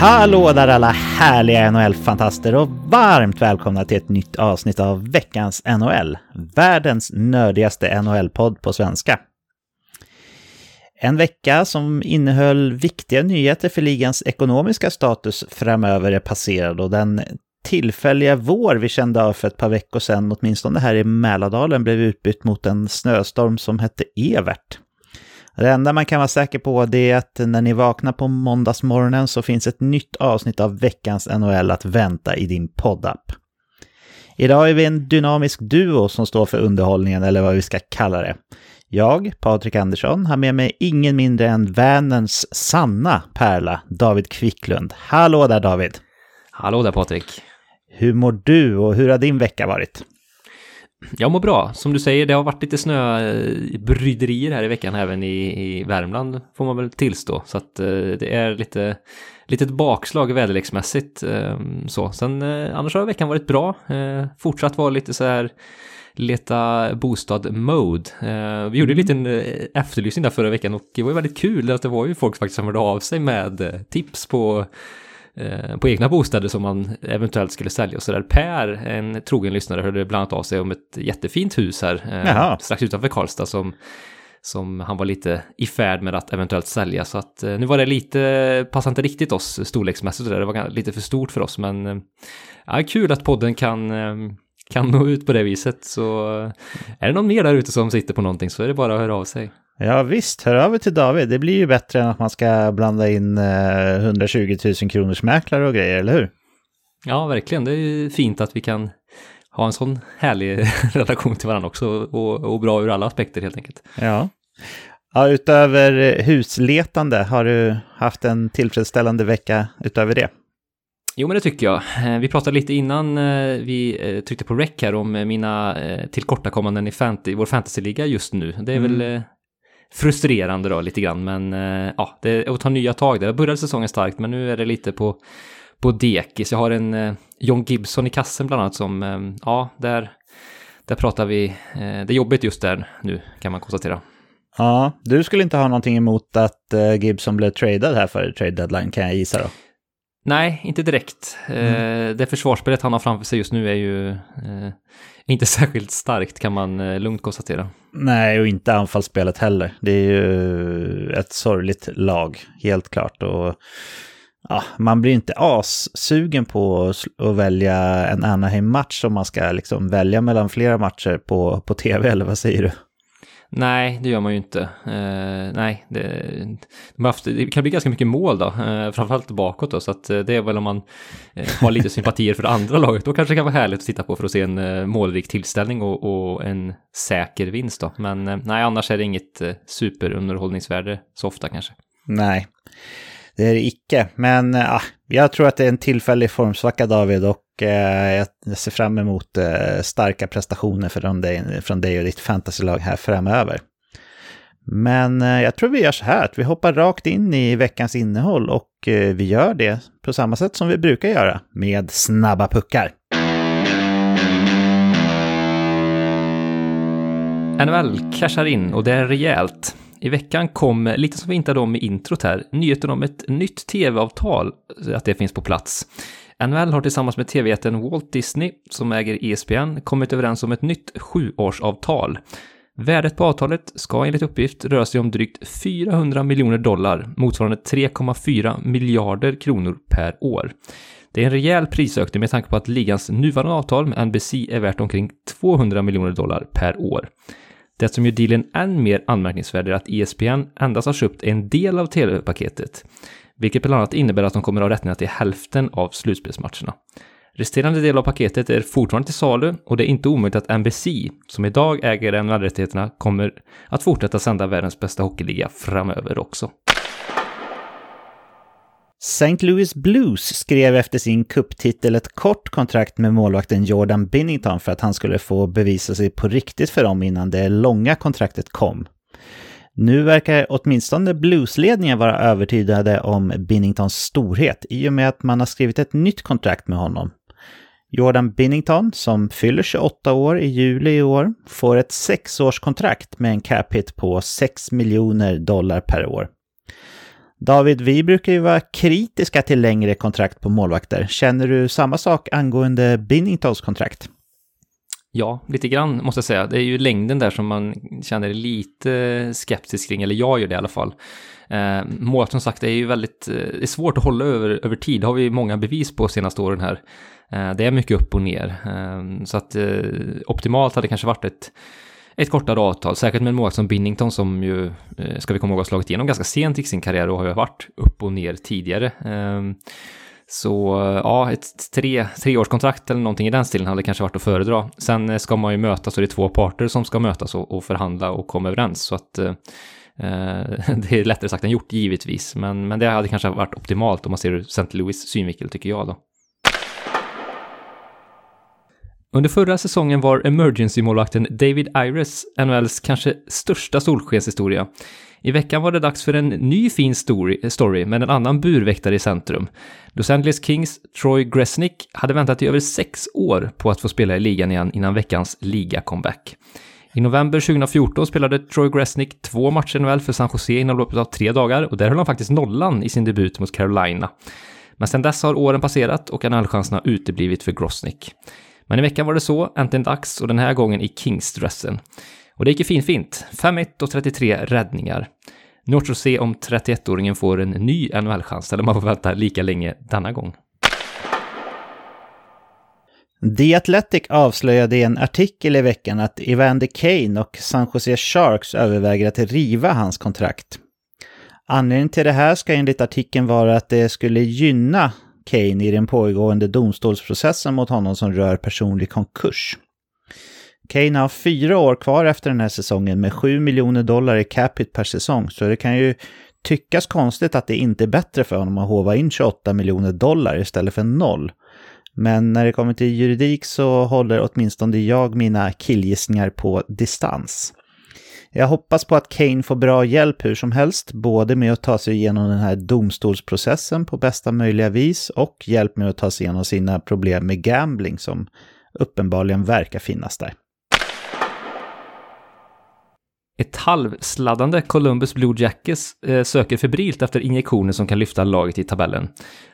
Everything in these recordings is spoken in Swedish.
Hallå där alla härliga NHL-fantaster och varmt välkomna till ett nytt avsnitt av veckans NHL. Världens nördigaste NHL-podd på svenska. En vecka som innehöll viktiga nyheter för ligans ekonomiska status framöver är passerad och den tillfälliga vår vi kände av för ett par veckor sedan, åtminstone här i Mälardalen, blev utbytt mot en snöstorm som hette Evert. Det enda man kan vara säker på det är att när ni vaknar på måndagsmorgonen så finns ett nytt avsnitt av veckans NHL att vänta i din poddapp. Idag är vi en dynamisk duo som står för underhållningen, eller vad vi ska kalla det. Jag, Patrik Andersson, har med mig ingen mindre än vänens sanna pärla, David Kvicklund. Hallå där David! Hallå där Patrik! Hur mår du och hur har din vecka varit? Jag mår bra. Som du säger, det har varit lite snöbryderier här i veckan även i, i Värmland får man väl tillstå. Så att eh, det är lite litet bakslag väderleksmässigt. Eh, så. Sen eh, annars har veckan varit bra. Eh, fortsatt vara lite så här leta bostad-mode. Eh, vi gjorde en liten eh, efterlysning där förra veckan och det var ju väldigt kul att det var ju folk faktiskt som hörde av sig med eh, tips på Eh, på egna bostäder som man eventuellt skulle sälja och sådär. Per, en trogen lyssnare, hörde bland annat av sig om ett jättefint hus här eh, strax utanför Karlstad som, som han var lite i färd med att eventuellt sälja. Så att eh, nu var det lite, passade inte riktigt oss storleksmässigt det, var lite för stort för oss men eh, ja, kul att podden kan eh, kan nå ut på det viset så är det någon mer där ute som sitter på någonting så är det bara att höra av sig. Ja visst, hör av er till David. Det blir ju bättre än att man ska blanda in 120 000 kronors mäklare och grejer, eller hur? Ja, verkligen. Det är ju fint att vi kan ha en sån härlig relation till varandra också och, och bra ur alla aspekter helt enkelt. Ja. ja. Utöver husletande, har du haft en tillfredsställande vecka utöver det? Jo, men det tycker jag. Eh, vi pratade lite innan eh, vi eh, tryckte på rec här om mina tillkortakommanden i, fant vår fantasyliga just nu. Det är mm. väl frustrerande då lite grann, men eh, ja, det är att ta nya tag där. Jag började säsongen starkt, men nu är det lite på, på dekis. Jag har en eh, John Gibson i kassen bland annat som, eh, ja, där, där pratar vi, det är jobbigt just där nu kan man konstatera. Ja, du skulle inte ha någonting emot att Gibson blev tradad här för trade deadline kan jag gissa då? Nej, inte direkt. Mm. Det försvarsspelet han har framför sig just nu är ju inte särskilt starkt kan man eh, lugnt konstatera. Nej, och inte anfallsspelet heller. Det är ju ett sorgligt lag, helt klart. Och ja, man blir inte assugen på att välja en Anaheim-match om man ska liksom välja mellan flera matcher på, på tv, eller vad säger du? Nej, det gör man ju inte. Uh, nej, det, de haft, det kan bli ganska mycket mål då, uh, framförallt bakåt då, så att eh, det är väl om man uh, har lite sympatier för det andra laget, då kanske det kan vara härligt att titta på för att se en uh, målrik tillställning och, och, en säker vinst då. Men nej, annars är det inget superunderhållningsvärde så ofta kanske. Nej, det är det icke. Men äh, jag tror att det är en tillfällig formsvacka David och äh, jag ser fram emot äh, starka prestationer från dig, från dig och ditt fantasylag här framöver. Men jag tror vi gör så här att vi hoppar rakt in i veckans innehåll och vi gör det på samma sätt som vi brukar göra med snabba puckar. NHL cashar in och det är rejält. I veckan kom, lite som vi inte hade om i introt här, nyheten om ett nytt tv-avtal, eh, att det finns på plats. NHL har tillsammans med tv-jätten Walt Disney, som äger ESPN, kommit överens om ett nytt sjuårsavtal. Värdet på avtalet ska enligt uppgift röra sig om drygt 400 miljoner dollar, motsvarande 3,4 miljarder kronor per år. Det är en rejäl prisökning med tanke på att ligans nuvarande avtal med NBC är värt omkring 200 miljoner dollar per år. Det som gör dealen än mer anmärkningsvärd är att ESPN endast har köpt en del av tv-paketet, vilket bland annat innebär att de kommer att ha rättigheterna till hälften av slutspelsmatcherna. Resterande del av paketet är fortfarande till salu och det är inte omöjligt att NBC, som idag äger NHL-rättigheterna, kommer att fortsätta sända världens bästa hockeyliga framöver också. St. Louis Blues skrev efter sin kupptitel ett kort kontrakt med målvakten Jordan Binnington för att han skulle få bevisa sig på riktigt för dem innan det långa kontraktet kom. Nu verkar åtminstone Bluesledningen vara övertygade om Binningtons storhet i och med att man har skrivit ett nytt kontrakt med honom. Jordan Binnington, som fyller 28 år i juli i år, får ett sexårskontrakt med en cap hit på 6 miljoner dollar per år. David, vi brukar ju vara kritiska till längre kontrakt på målvakter. Känner du samma sak angående Binningtons kontrakt? Ja, lite grann måste jag säga. Det är ju längden där som man känner lite skeptisk kring, eller jag gör det i alla fall. Eh, målet som sagt är ju väldigt, eh, det är svårt att hålla över, över tid, det har vi många bevis på senaste åren här. Eh, det är mycket upp och ner. Eh, så att eh, optimalt hade kanske varit ett, ett kortare avtal, säkert med en målvakt som Binnington som ju, eh, ska vi komma ihåg, har slagit igenom ganska sent i sin karriär och har ju varit upp och ner tidigare. Ehm, så eh, ja, ett tre, treårskontrakt eller någonting i den stilen hade kanske varit att föredra. Sen eh, ska man ju mötas och det är två parter som ska mötas och, och förhandla och komma överens. Så att eh, det är lättare sagt än gjort givetvis. Men, men det hade kanske varit optimalt om man ser ur St. Louis synvinkel tycker jag då. Under förra säsongen var emergency-målvakten David Iris NHLs kanske största solskenshistoria. I veckan var det dags för en ny fin story, story med en annan burväktare i centrum. Los Angeles Kings Troy Gresnick hade väntat i över sex år på att få spela i ligan igen innan veckans liga-comeback. I november 2014 spelade Troy Gresnick två matcher i NHL för San Jose inom loppet av tre dagar och där höll han faktiskt nollan i sin debut mot Carolina. Men sedan dess har åren passerat och NHL-chanserna uteblivit för Grosnick. Men i veckan var det så, äntligen dags och den här gången i Kingsdressen. Och det gick ju fin fint. 5-1 och 33 räddningar. Nu återstår att se om 31-åringen får en ny NHL-chans eller om man får vänta lika länge denna gång. The Athletic avslöjade i en artikel i veckan att Evander Kane och San Jose Sharks överväger att riva hans kontrakt. Anledningen till det här ska enligt artikeln vara att det skulle gynna Kane i den pågående domstolsprocessen mot honom som rör personlig konkurs. Kane har fyra år kvar efter den här säsongen med 7 miljoner dollar i capita per säsong, så det kan ju tyckas konstigt att det inte är bättre för honom att hova in 28 miljoner dollar istället för noll. Men när det kommer till juridik så håller åtminstone jag mina killgissningar på distans. Jag hoppas på att Kane får bra hjälp hur som helst, både med att ta sig igenom den här domstolsprocessen på bästa möjliga vis och hjälp med att ta sig igenom sina problem med gambling som uppenbarligen verkar finnas där. Ett halvsladdande Columbus Blue Jackets eh, söker febrilt efter injektioner som kan lyfta laget i tabellen.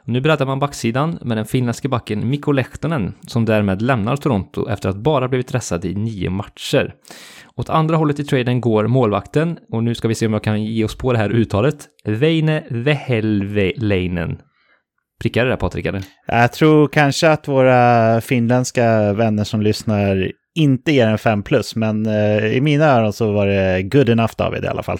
nu breddar man backsidan med den finländske backen Mikko Lehtonen som därmed lämnar Toronto efter att bara blivit dressad i nio matcher. Åt andra hållet i traden går målvakten och nu ska vi se om jag kan ge oss på det här uttalet. Veine Vehelveleinen. Prickar det där Patrik eller? Jag tror kanske att våra finländska vänner som lyssnar inte ger en 5 plus, men eh, i mina öron så var det good enough David i alla fall.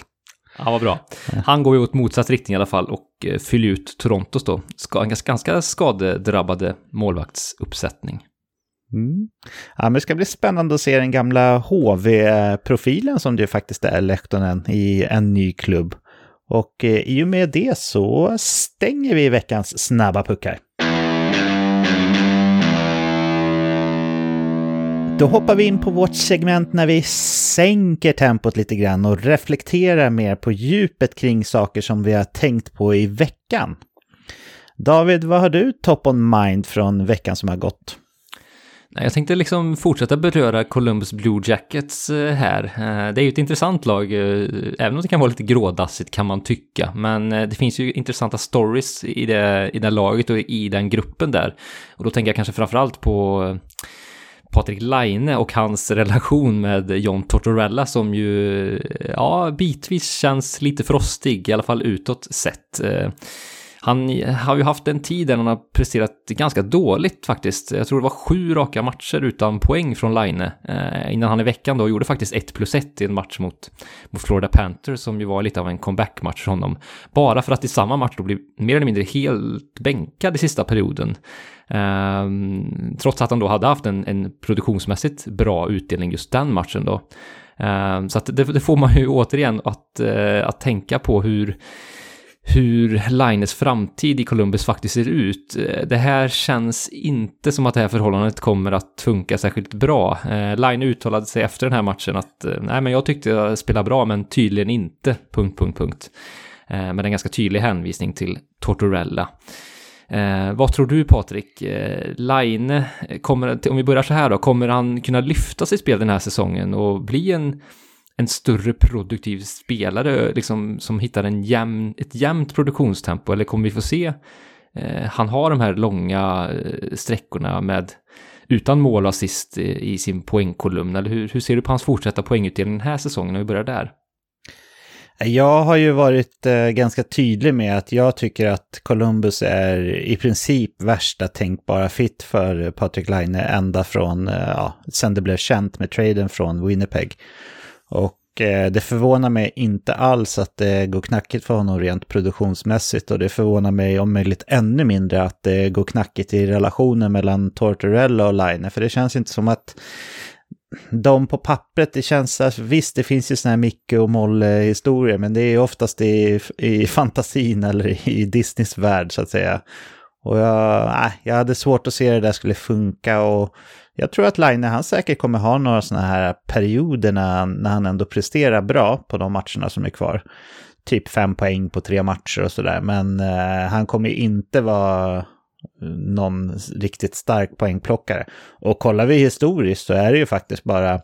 Ja, vad bra. Han går ju åt motsatt riktning i alla fall och eh, fyller ut Torontos då. Ska, en ganska skadedrabbade målvaktsuppsättning. Mm. Ja, men det ska bli spännande att se den gamla HV-profilen som det faktiskt är Lehtonen i en ny klubb. Och eh, i och med det så stänger vi veckans snabba puckar. Då hoppar vi in på vårt segment när vi sänker tempot lite grann och reflekterar mer på djupet kring saker som vi har tänkt på i veckan. David, vad har du top on mind från veckan som har gått? Jag tänkte liksom fortsätta beröra Columbus Blue Jackets eh, här. Eh, det är ju ett intressant lag, eh, även om det kan vara lite grådassigt kan man tycka. Men det finns ju intressanta stories i det, i det laget och i den gruppen där. Och då tänker jag kanske framförallt på Patrik Laine och hans relation med John Tortorella som ju, ja, bitvis känns lite frostig, i alla fall utåt sett. Eh, han har ju haft en tid där han har presterat ganska dåligt faktiskt. Jag tror det var sju raka matcher utan poäng från Line. Eh, innan han i veckan då gjorde faktiskt 1 plus 1 i en match mot, mot Florida Panthers som ju var lite av en comeback-match för honom. Bara för att i samma match då bli mer eller mindre helt bänkad i sista perioden. Eh, trots att han då hade haft en, en produktionsmässigt bra utdelning just den matchen då. Eh, så att det, det, får man ju återigen att, eh, att tänka på hur hur Lines framtid i Columbus faktiskt ser ut. Eh, det här känns inte som att det här förhållandet kommer att funka särskilt bra. Eh, Line uttalade sig efter den här matchen att eh, nej, men jag tyckte jag spelade bra, men tydligen inte. Punkt, punkt, punkt. Med en ganska tydlig hänvisning till Tortorella. Eh, vad tror du Patrik? Eh, Line, kommer, om vi börjar så här då, kommer han kunna lyfta sitt spel den här säsongen och bli en en större produktiv spelare liksom, som hittar en jämn, ett jämnt produktionstempo? Eller kommer vi få se eh, han har de här långa eh, sträckorna med utan mål och assist i, i sin poängkolumn? Eller hur, hur ser du på hans fortsatta poängutdelning den här säsongen om vi börjar där? Jag har ju varit eh, ganska tydlig med att jag tycker att Columbus är i princip värsta tänkbara fit för Patrik Laine ända från, eh, ja, sen det blev känt med traden från Winnipeg. Och eh, det förvånar mig inte alls att det går knackigt för honom rent produktionsmässigt och det förvånar mig om möjligt ännu mindre att det går knackigt i relationen mellan Tortorella och Line, för det känns inte som att de på pappret, det känns, att visst det finns ju sådana här Micke och Molle-historier, men det är oftast i, i fantasin eller i Disneys värld så att säga. Och jag, äh, jag hade svårt att se det där skulle funka och jag tror att Line, han säkert kommer ha några sådana här perioder när, när han ändå presterar bra på de matcherna som är kvar. Typ fem poäng på tre matcher och sådär, men eh, han kommer inte vara eh, någon riktigt stark poängplockare. Och kollar vi historiskt så är det ju faktiskt bara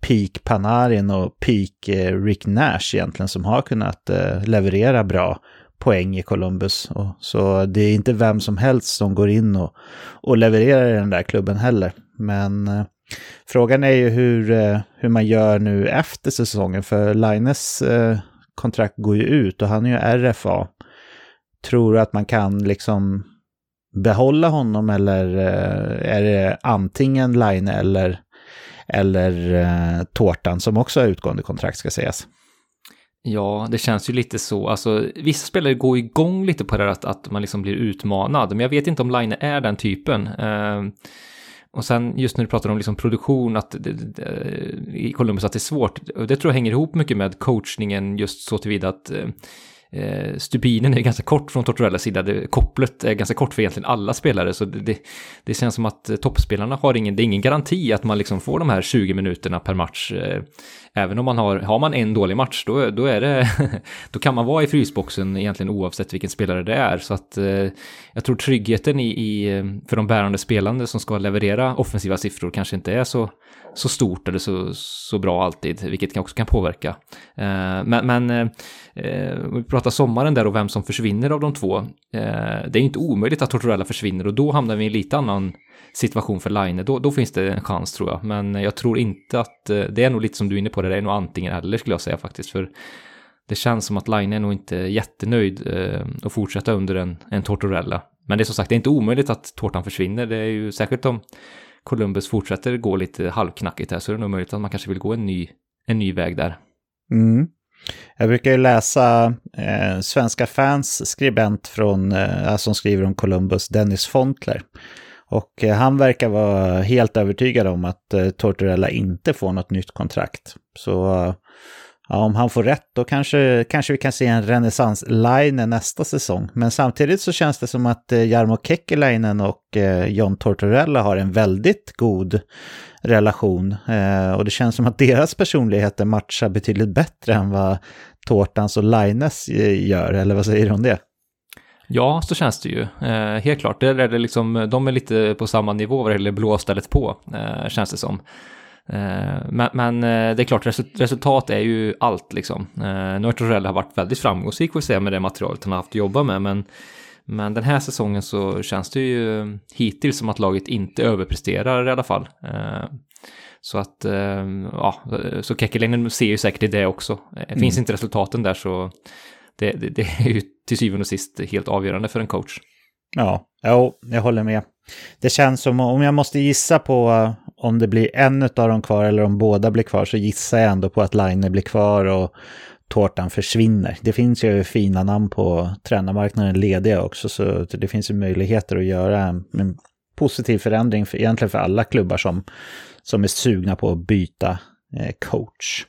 peak Panarin och peak eh, Rick Nash egentligen som har kunnat eh, leverera bra poäng i Columbus. Och, så det är inte vem som helst som går in och, och levererar i den där klubben heller. Men eh, frågan är ju hur, eh, hur man gör nu efter säsongen, för Lines eh, kontrakt går ju ut och han är ju RFA. Tror du att man kan liksom behålla honom eller eh, är det antingen Line eller, eller eh, Tårtan som också har utgående kontrakt ska sägas? Ja, det känns ju lite så. Alltså, vissa spelare går igång lite på det här att, att man liksom blir utmanad, men jag vet inte om Line är den typen. Eh, och sen just när du pratar om liksom produktion, att det, det, i Columbus att det är svårt, det tror jag hänger ihop mycket med coachningen just så tillvida att eh, eh, stupinen är ganska kort från Tortorellas sida. Det, kopplet är ganska kort för egentligen alla spelare. Så det, det känns som att eh, toppspelarna har ingen, det är ingen garanti att man liksom får de här 20 minuterna per match. Eh, även om man har, har man en dålig match, då, då är det, då kan man vara i frysboxen egentligen oavsett vilken spelare det är. Så att eh, jag tror tryggheten i, i, eh, för de bärande spelande som ska leverera offensiva siffror kanske inte är så så stort eller så, så bra alltid, vilket också kan påverka. Eh, men, men eh, eh vi pratar sommaren där och vem som försvinner av de två. Eh, det är inte omöjligt att Tortorella försvinner och då hamnar vi i en lite annan situation för Line. Då, då finns det en chans tror jag, men jag tror inte att eh, det är nog lite som du är inne på, det, är nog antingen eller skulle jag säga faktiskt. För det känns som att Line är nog inte jättenöjd eh, att fortsätta under en, en Tortorella. Men det är som sagt, det är inte omöjligt att tårtan försvinner. Det är ju särskilt om Columbus fortsätter gå lite halvknackigt här så är det nog möjligt att man kanske vill gå en ny, en ny väg där. Mm. Jag brukar ju läsa eh, svenska fans skribent från, eh, som skriver om Columbus, Dennis Fontler. Och eh, han verkar vara helt övertygad om att eh, Tortorella inte får något nytt kontrakt. Så eh, ja, om han får rätt då kanske, kanske vi kan se en renässans-line nästa säsong. Men samtidigt så känns det som att eh, Jarmo Kekkeläinen och eh, John Tortorella har en väldigt god relation. Eh, och det känns som att deras personligheter matchar betydligt bättre än vad Tårtans och Lines gör, eller vad säger du om det? Ja, så känns det ju. Eh, helt klart. Det är det liksom, de är lite på samma nivå vad det gäller blåstället på, eh, känns det som. Eh, men, men, eh, det är klart, resultat är ju allt liksom. Eh, nu har Torell varit väldigt framgångsrik får säga med det materialet han har haft att jobba med, men, men den här säsongen så känns det ju hittills som att laget inte överpresterar i alla fall. Så att, ja, så Kekkelinen ser ju säkert i det också. Finns mm. inte resultaten där så det, det, det, är ju till syvende och sist helt avgörande för en coach. Ja, jo, jag håller med. Det känns som, om jag måste gissa på eh, om det blir en av dem kvar eller om båda blir kvar så gissar jag ändå på att Line blir kvar och tårtan försvinner. Det finns ju fina namn på tränarmarknaden lediga också så det finns ju möjligheter att göra en, en positiv förändring för, egentligen för alla klubbar som, som är sugna på att byta eh, coach.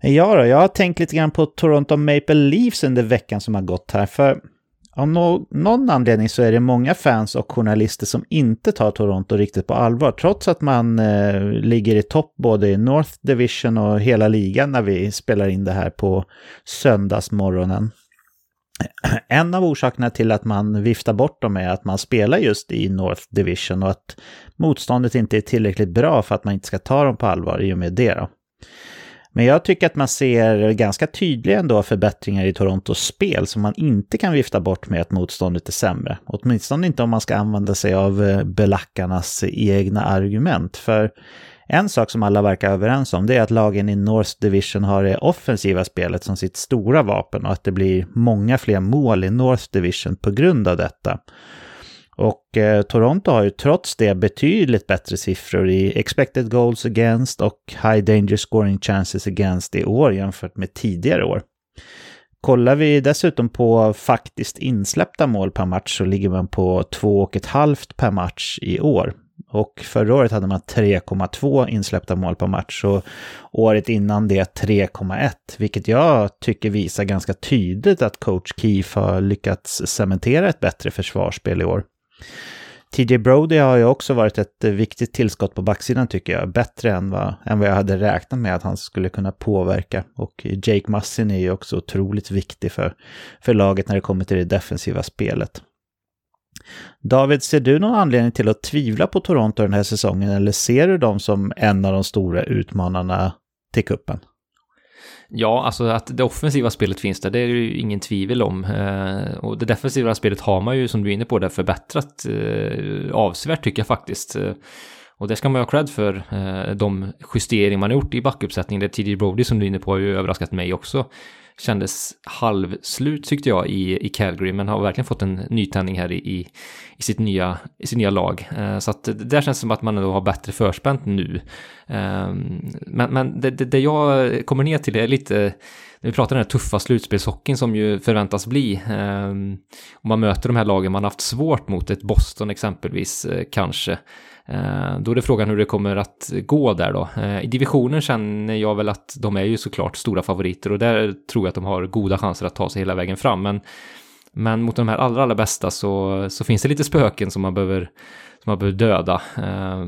Ja då, jag har tänkt lite grann på Toronto Maple Leafs under veckan som har gått här. För av no någon anledning så är det många fans och journalister som inte tar Toronto riktigt på allvar, trots att man eh, ligger i topp både i North Division och hela ligan när vi spelar in det här på söndagsmorgonen. En av orsakerna till att man viftar bort dem är att man spelar just i North Division och att motståndet inte är tillräckligt bra för att man inte ska ta dem på allvar i och med det. Då. Men jag tycker att man ser ganska tydliga ändå förbättringar i Torontos spel som man inte kan vifta bort med att motståndet är sämre. Åtminstone inte om man ska använda sig av eh, belackarnas egna argument. För en sak som alla verkar överens om det är att lagen i North Division har det offensiva spelet som sitt stora vapen och att det blir många fler mål i North Division på grund av detta. Och eh, Toronto har ju trots det betydligt bättre siffror i expected goals against och high danger scoring chances against i år jämfört med tidigare år. Kollar vi dessutom på faktiskt insläppta mål per match så ligger man på 2,5 per match i år. Och förra året hade man 3,2 insläppta mål per match och året innan det 3,1. Vilket jag tycker visar ganska tydligt att coach Keefe har lyckats cementera ett bättre försvarsspel i år. TJ Brody har ju också varit ett eh, viktigt tillskott på backsidan tycker jag. Bättre än vad, än vad jag hade räknat med att han skulle kunna påverka. Och Jake Massin är ju också otroligt viktig för, för laget när det kommer till det defensiva spelet. David, ser du någon anledning till att tvivla på Toronto den här säsongen eller ser du dem som en av de stora utmanarna till kuppen? Ja, alltså att det offensiva spelet finns där, det är ju ingen tvivel om. Eh, och det defensiva spelet har man ju, som du är inne på, där förbättrat eh, avsevärt tycker jag faktiskt. Eh, och det ska man ha cred för, de justeringar man har gjort i backuppsättningen. Det TJ Brody som du är inne på har ju överraskat mig också kändes halvslut tyckte jag i, i Calgary, men har verkligen fått en nytändning här i, i, i, sitt, nya, i sitt nya lag. Eh, så att det där känns som att man ändå har bättre förspänt nu. Eh, men men det, det, det, jag kommer ner till är lite, när vi pratar om den här tuffa slutspelshockeyn som ju förväntas bli. Eh, om man möter de här lagen man haft svårt mot, ett Boston exempelvis eh, kanske. Eh, då är det frågan hur det kommer att gå där då. Eh, I divisionen känner jag väl att de är ju såklart stora favoriter och där tror jag att de har goda chanser att ta sig hela vägen fram. Men, men mot de här allra, allra bästa så, så finns det lite spöken som man behöver, som man behöver döda. Eh,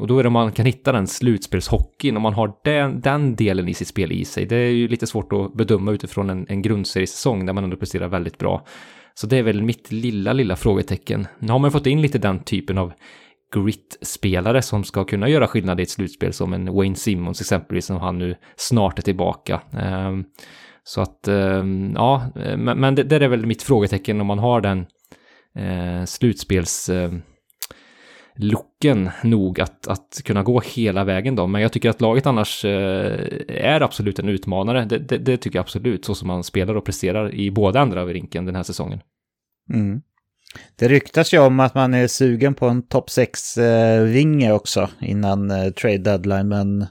och då är det om man kan hitta den slutspelshockeyn, om man har den, den delen i sitt spel i sig. Det är ju lite svårt att bedöma utifrån en, en grundseriesäsong där man ändå presterar väldigt bra. Så det är väl mitt lilla, lilla frågetecken. Nu har man fått in lite den typen av grit-spelare som ska kunna göra skillnad i ett slutspel som en Wayne Simmons exempelvis som han nu snart är tillbaka. Ehm, så att, ehm, ja, men det, är väl mitt frågetecken om man har den eh, slutspels ehm, looken nog att, att kunna gå hela vägen då. Men jag tycker att laget annars eh, är absolut en utmanare. Det, det, det, tycker jag absolut, så som man spelar och presterar i båda andra av rinken den här säsongen. Mm. Det ryktas ju om att man är sugen på en topp 6-vinge också innan eh, trade deadline, men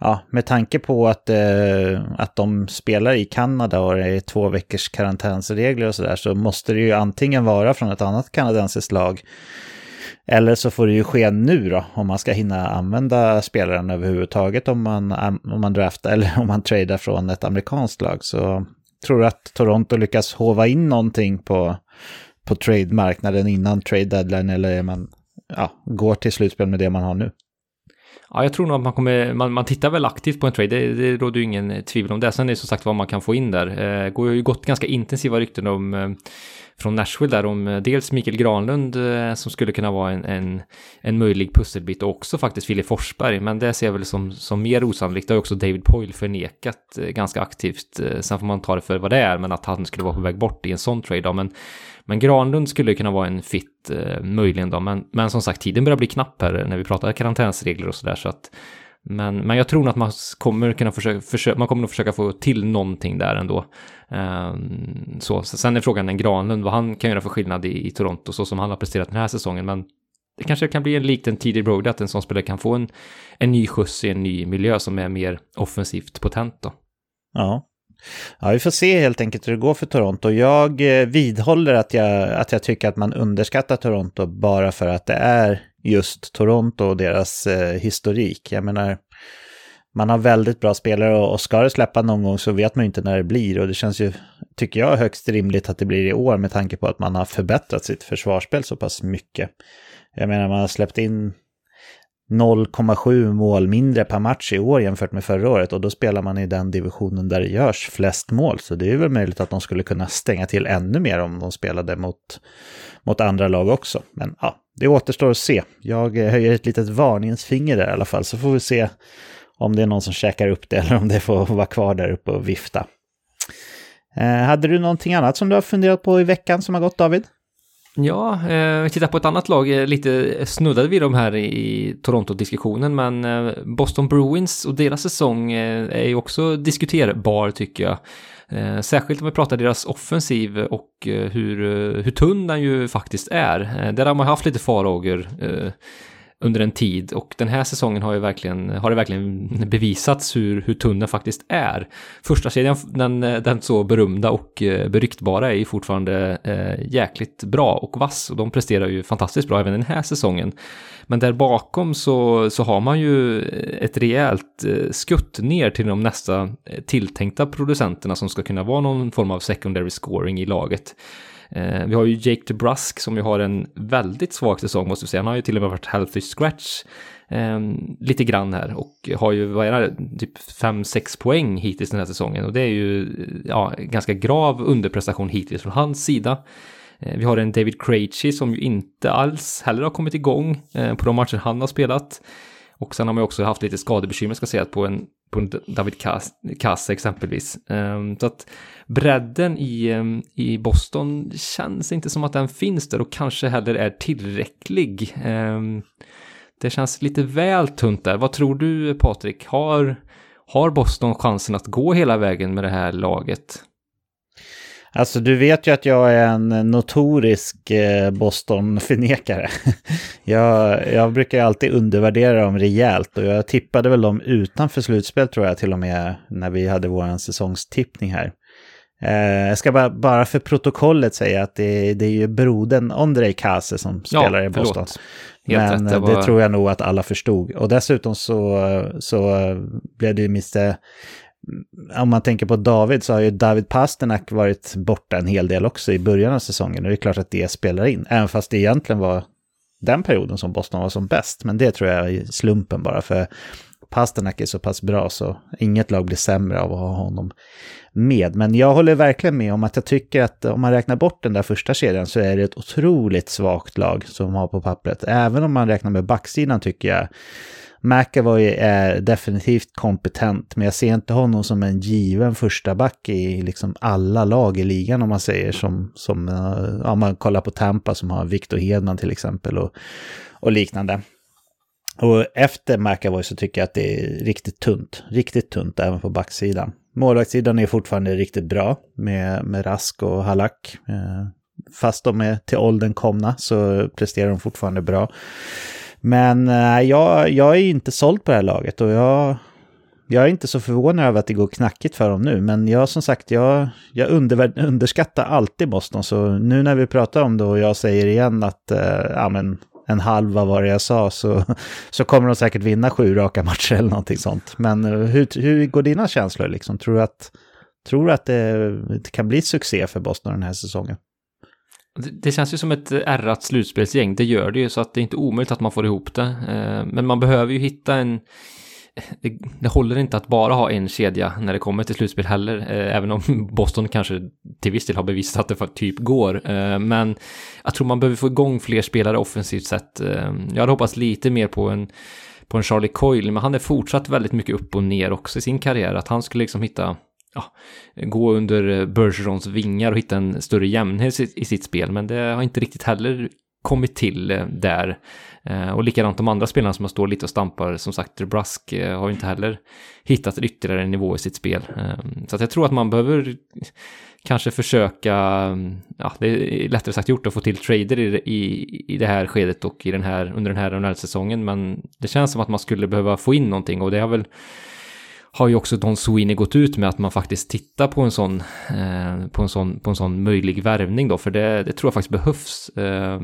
ja, med tanke på att, eh, att de spelar i Kanada och det är två veckors karantänsregler och sådär så måste det ju antingen vara från ett annat kanadensiskt lag eller så får det ju ske nu då, om man ska hinna använda spelaren överhuvudtaget om man, om man draftar eller om man tradar från ett amerikanskt lag. Så tror du att Toronto lyckas hova in någonting på på trade-marknaden innan trade deadline eller är man, ja, går till slutspel med det man har nu? Ja, jag tror nog att man kommer, man, man tittar väl aktivt på en trade, det, det råder ju ingen tvivel om det. Sen är det som sagt vad man kan få in där. Det eh, har ju gått ganska intensiva rykten om eh, från Nashville där om eh, dels Mikael Granlund eh, som skulle kunna vara en, en, en möjlig pusselbit och också faktiskt Filip Forsberg. Men det ser jag väl som, som mer osannolikt. Det har också David Poyle förnekat eh, ganska aktivt. Eh, sen får man ta det för vad det är, men att han skulle vara på väg bort i en sån trade. Då. Men men Granlund skulle kunna vara en fit eh, möjligen då, men, men som sagt tiden börjar bli knapp här när vi pratar karantänsregler och sådär så att men, men jag tror nog att man kommer kunna försöka, försöka, man kommer nog försöka få till någonting där ändå. Um, så, sen är frågan en Granlund, vad han kan göra för skillnad i, i Toronto så som han har presterat den här säsongen, men det kanske kan bli en likt en tidig Brody, att en sån spelare kan få en, en ny skjuts i en ny miljö som är mer offensivt potent då. Ja, Ja, vi får se helt enkelt hur det går för Toronto. Jag eh, vidhåller att jag, att jag tycker att man underskattar Toronto bara för att det är just Toronto och deras eh, historik. Jag menar, man har väldigt bra spelare och, och ska det släppa någon gång så vet man ju inte när det blir. Och det känns ju, tycker jag, högst rimligt att det blir i år med tanke på att man har förbättrat sitt försvarsspel så pass mycket. Jag menar, man har släppt in 0,7 mål mindre per match i år jämfört med förra året och då spelar man i den divisionen där det görs flest mål. Så det är väl möjligt att de skulle kunna stänga till ännu mer om de spelade mot, mot andra lag också. Men ja, det återstår att se. Jag eh, höjer ett litet varningens finger där i alla fall så får vi se om det är någon som käkar upp det eller om det får vara kvar där uppe och vifta. Eh, hade du någonting annat som du har funderat på i veckan som har gått David? Ja, eh, tittar på ett annat lag, eh, lite snuddade vi dem här i Toronto-diskussionen, men eh, Boston Bruins och deras säsong eh, är ju också diskuterbar tycker jag. Särskilt om vi pratar deras offensiv och hur, hur tunn den ju faktiskt är. där har man haft lite farhågor under en tid och den här säsongen har ju verkligen, har det verkligen bevisats hur, hur tunn den faktiskt är. Första serien, den, den så berömda och eh, beryktbara är ju fortfarande eh, jäkligt bra och vass och de presterar ju fantastiskt bra även den här säsongen. Men där bakom så, så har man ju ett rejält eh, skutt ner till de nästa eh, tilltänkta producenterna som ska kunna vara någon form av secondary scoring i laget. Eh, vi har ju Jake DeBrusk som ju har en väldigt svag säsong måste vi säga. Han har ju till och med varit healthy scratch eh, lite grann här och har ju, vad är det, typ 5-6 poäng hittills den här säsongen och det är ju ja, ganska grav underprestation hittills från hans sida. Eh, vi har en David Krejci som ju inte alls heller har kommit igång eh, på de matcher han har spelat. Och sen har man ju också haft lite skadebekymmer ska säga på en, på David Kass exempelvis. Ehm, så att bredden i, ehm, i Boston känns inte som att den finns där och kanske heller är tillräcklig. Ehm, det känns lite väl tunt där. Vad tror du Patrik? Har, har Boston chansen att gå hela vägen med det här laget? Alltså du vet ju att jag är en notorisk eh, Boston-förnekare. jag, jag brukar alltid undervärdera dem rejält och jag tippade väl dem utanför slutspel tror jag till och med när vi hade vår säsongstippning här. Eh, jag ska bara, bara för protokollet säga att det, det är ju brodern Andrei Kase som spelar ja, i Boston. Men rätt, det, var... det, tror jag nog att alla förstod. Och dessutom så, så blev det ju Mr Mm, om man tänker på David så har ju David Pasternak varit borta en hel del också i början av säsongen. Och det är klart att det spelar in, även fast det egentligen var den perioden som Boston var som bäst. Men det tror jag är slumpen bara, för Pasternak är så pass bra så inget lag blir sämre av att ha honom med. Men jag håller verkligen med om att jag tycker att om man räknar bort den där första kedjan så är det ett otroligt svagt lag som har på pappret. Även om man räknar med backsidan tycker jag McAvoy är definitivt kompetent, men jag ser inte honom som en given första back i liksom alla lag i ligan om man säger som, som eh, ja, om man kollar på Tampa som har Victor Hedman till exempel och, och liknande. Och efter McAvoy så tycker jag att det är riktigt tunt, riktigt tunt även på backsidan. Målvaktssidan är fortfarande riktigt bra med, med Rask och Halak. Eh, fast de är till åldern komna så presterar de fortfarande bra. Men äh, jag, jag är inte såld på det här laget och jag, jag är inte så förvånad över att det går knackigt för dem nu. Men jag som sagt, jag, jag under, underskattar alltid Boston. Så nu när vi pratar om det och jag säger igen att äh, ja, men en halv var det jag sa så, så kommer de säkert vinna sju raka matcher eller någonting sånt. Men eh, hur, hur går dina känslor liksom? Tror du att, tror du att det, det kan bli succé för Boston den här säsongen? Det känns ju som ett eh, ärrat slutspelsgäng, det gör det ju, så att det är inte omöjligt att man får ihop det. Eh, men man behöver ju hitta en... Eh, det, det håller inte att bara ha en kedja när det kommer till slutspel heller, även om Boston kanske till viss del har bevisat att det typ går. Men jag tror man behöver få igång fler spelare offensivt sett. Jag hade hoppats lite mer på en på en Charlie Coyle, men han är fortsatt väldigt mycket upp och ner också i sin karriär. Att han skulle liksom hitta ja, gå under eh, Bergerons vingar och hitta en större jämnhet i sitt spel, men det har inte riktigt heller kommit till eh, där. Eh, och likadant de andra spelarna som står lite och stampar, som sagt, Brusk har ju inte heller hittat ytterligare en nivå i sitt spel. Ehm, så att jag tror att man behöver kanske försöka, mm, ja, det är lättare sagt gjort att få till trader i, i, i det här skedet och i den här, under den här säsongen, men det känns som att man skulle behöva få in någonting och det har väl har ju också Don Sweeney gått ut med att man faktiskt tittar på en sån, eh, på en sån, på en sån möjlig värvning då, för det, det tror jag faktiskt behövs eh,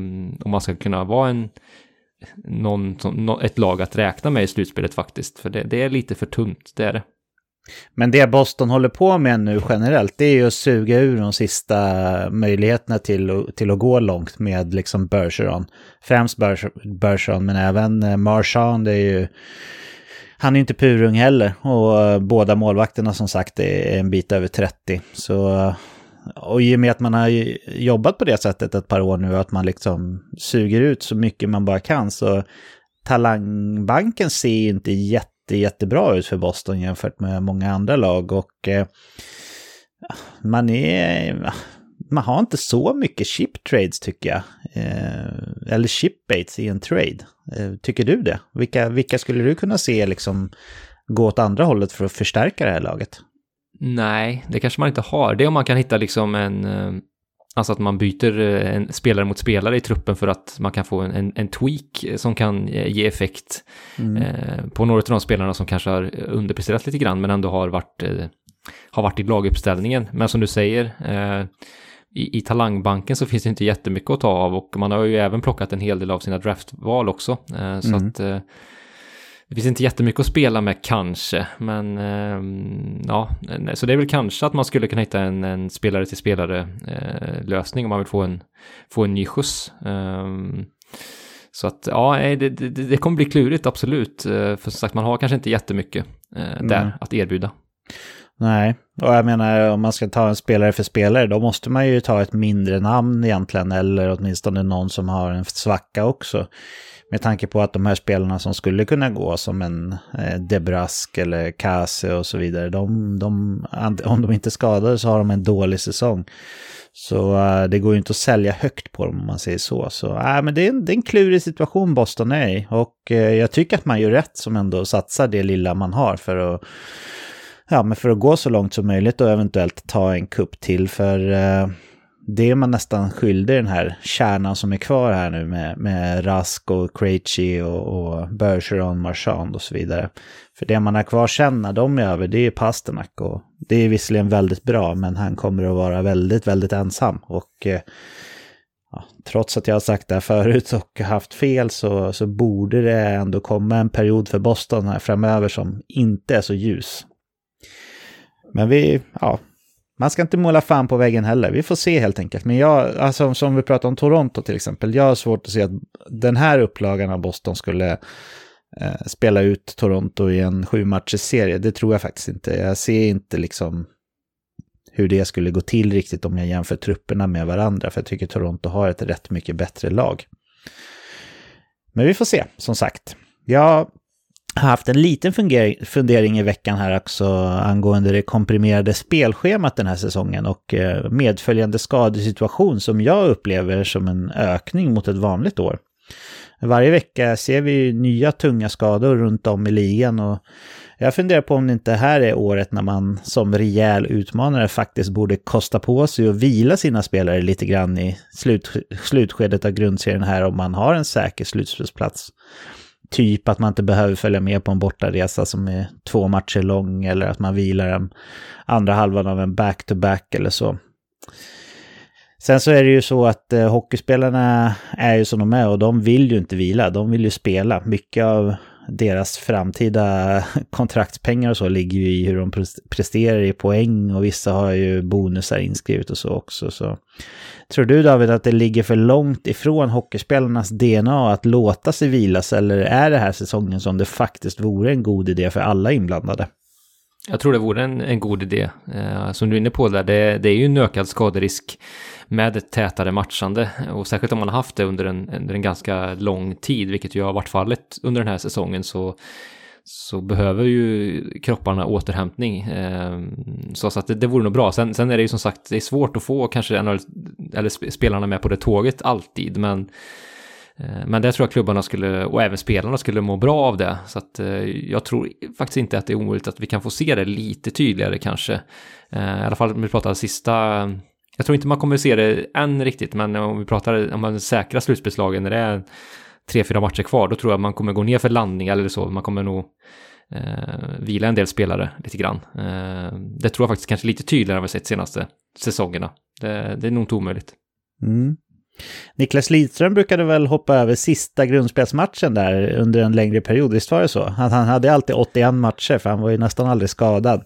om man ska kunna vara en, någon, ett lag att räkna med i slutspelet faktiskt, för det, det är lite för tunt, det är det. Men det Boston håller på med nu generellt, det är ju att suga ur de sista möjligheterna till, till att gå långt med liksom Bergeron. Främst Bergeron, men även eh, Marchand, det är ju han är inte purung heller och eh, båda målvakterna som sagt är en bit över 30. Så, eh, och i och med att man har jobbat på det sättet ett par år nu, att man liksom suger ut så mycket man bara kan, så talangbanken ser inte jätte jättebra ut för Boston jämfört med många andra lag och eh, man är... Man har inte så mycket chip trades tycker jag. Eh, eller chip baits i en trade. Eh, tycker du det? Vilka, vilka skulle du kunna se liksom gå åt andra hållet för att förstärka det här laget? Nej, det kanske man inte har. Det är om man kan hitta liksom en... Eh, alltså att man byter eh, en spelare mot spelare i truppen för att man kan få en, en, en tweak som kan ge effekt mm. eh, på några av de spelarna som kanske har underpresterat lite grann men ändå har varit, eh, har varit i laguppställningen. Men som du säger, eh, i, i talangbanken så finns det inte jättemycket att ta av och man har ju även plockat en hel del av sina draftval också. Eh, så mm. att eh, det finns inte jättemycket att spela med kanske, men eh, ja, så det är väl kanske att man skulle kunna hitta en, en spelare till spelare eh, lösning om man vill få en, få en ny skjuts. Ehm, så att ja, det, det, det kommer bli klurigt absolut, för som sagt man har kanske inte jättemycket eh, där mm. att erbjuda. Nej, och jag menar om man ska ta en spelare för spelare då måste man ju ta ett mindre namn egentligen eller åtminstone någon som har en svacka också. Med tanke på att de här spelarna som skulle kunna gå som en eh, Debrask eller Kase och så vidare, de, de, om de inte skadade så har de en dålig säsong. Så eh, det går ju inte att sälja högt på dem om man säger så. Så uh, men det, är en, det är en klurig situation Boston är i. Och eh, jag tycker att man gör rätt som ändå satsar det lilla man har för att, ja, men för att gå så långt som möjligt och eventuellt ta en kupp till. För eh, det är man nästan skyldig den här kärnan som är kvar här nu med, med Rask och Krejci och, och Bergeron, Marchand och så vidare. För det man har kvar sen när de är över, det är Pasternak och det är visserligen väldigt bra, men han kommer att vara väldigt, väldigt ensam. Och eh, ja, trots att jag har sagt det här förut och haft fel så, så borde det ändå komma en period för Boston här framöver som inte är så ljus. Men vi, ja, man ska inte måla fan på väggen heller. Vi får se helt enkelt. Men jag, alltså som vi pratar om Toronto till exempel, jag har svårt att se att den här upplagan av Boston skulle eh, spela ut Toronto i en sju serie. Det tror jag faktiskt inte. Jag ser inte liksom hur det skulle gå till riktigt om jag jämför trupperna med varandra. För jag tycker Toronto har ett rätt mycket bättre lag. Men vi får se, som sagt. Jag har haft en liten fundering i veckan här också angående det komprimerade spelschemat den här säsongen och eh, medföljande skadesituation som jag upplever som en ökning mot ett vanligt år. Varje vecka ser vi nya tunga skador runt om i ligan och jag funderar på om det inte här är året när man som rejäl utmanare faktiskt borde kosta på sig och vila sina spelare lite grann i slut, slutskedet av grundserien här om man har en säker slutspelsplats. Typ att man inte behöver följa med på en bortaresa som är två matcher lång eller att man vilar en andra halvan av en back-to-back eller så. Sen så är det ju så att eh, hockeyspelarna är ju som de är och de vill ju inte vila, de vill ju spela. Mycket av deras framtida kontraktspengar och så ligger ju i hur de presterar i poäng och vissa har ju bonusar inskrivet och så också. Så Tror du David att det ligger för långt ifrån hockeyspelarnas DNA att låta sig vilas eller är det här säsongen som det faktiskt vore en god idé för alla inblandade? Jag tror det vore en, en god idé. Eh, som du är inne på där, det, det är ju en ökad skaderisk med ett tätare matchande och särskilt om man har haft det under en, under en ganska lång tid, vilket ju har varit fallet under den här säsongen, så så behöver ju kropparna återhämtning. Ehm, så så, att det, det vore nog bra. Sen, sen är det ju som sagt, det är svårt att få kanske eller spelarna med på det tåget alltid, men eh, men det tror jag klubbarna skulle, och även spelarna skulle må bra av det. Så att eh, jag tror faktiskt inte att det är omöjligt att vi kan få se det lite tydligare kanske. Eh, I alla fall om vi pratar sista, jag tror inte man kommer se det än riktigt, men om vi pratar om man säkra slutspelslagen när det är tre, fyra matcher kvar, då tror jag man kommer gå ner för landning eller så. Man kommer nog eh, vila en del spelare lite grann. Eh, det tror jag faktiskt kanske lite tydligare än vad vi sett senaste säsongerna. Det, det är nog inte omöjligt. Mm. Niklas Lidström brukade väl hoppa över sista grundspelsmatchen där under en längre period, visst var det så? Han, han hade alltid 81 matcher för han var ju nästan aldrig skadad.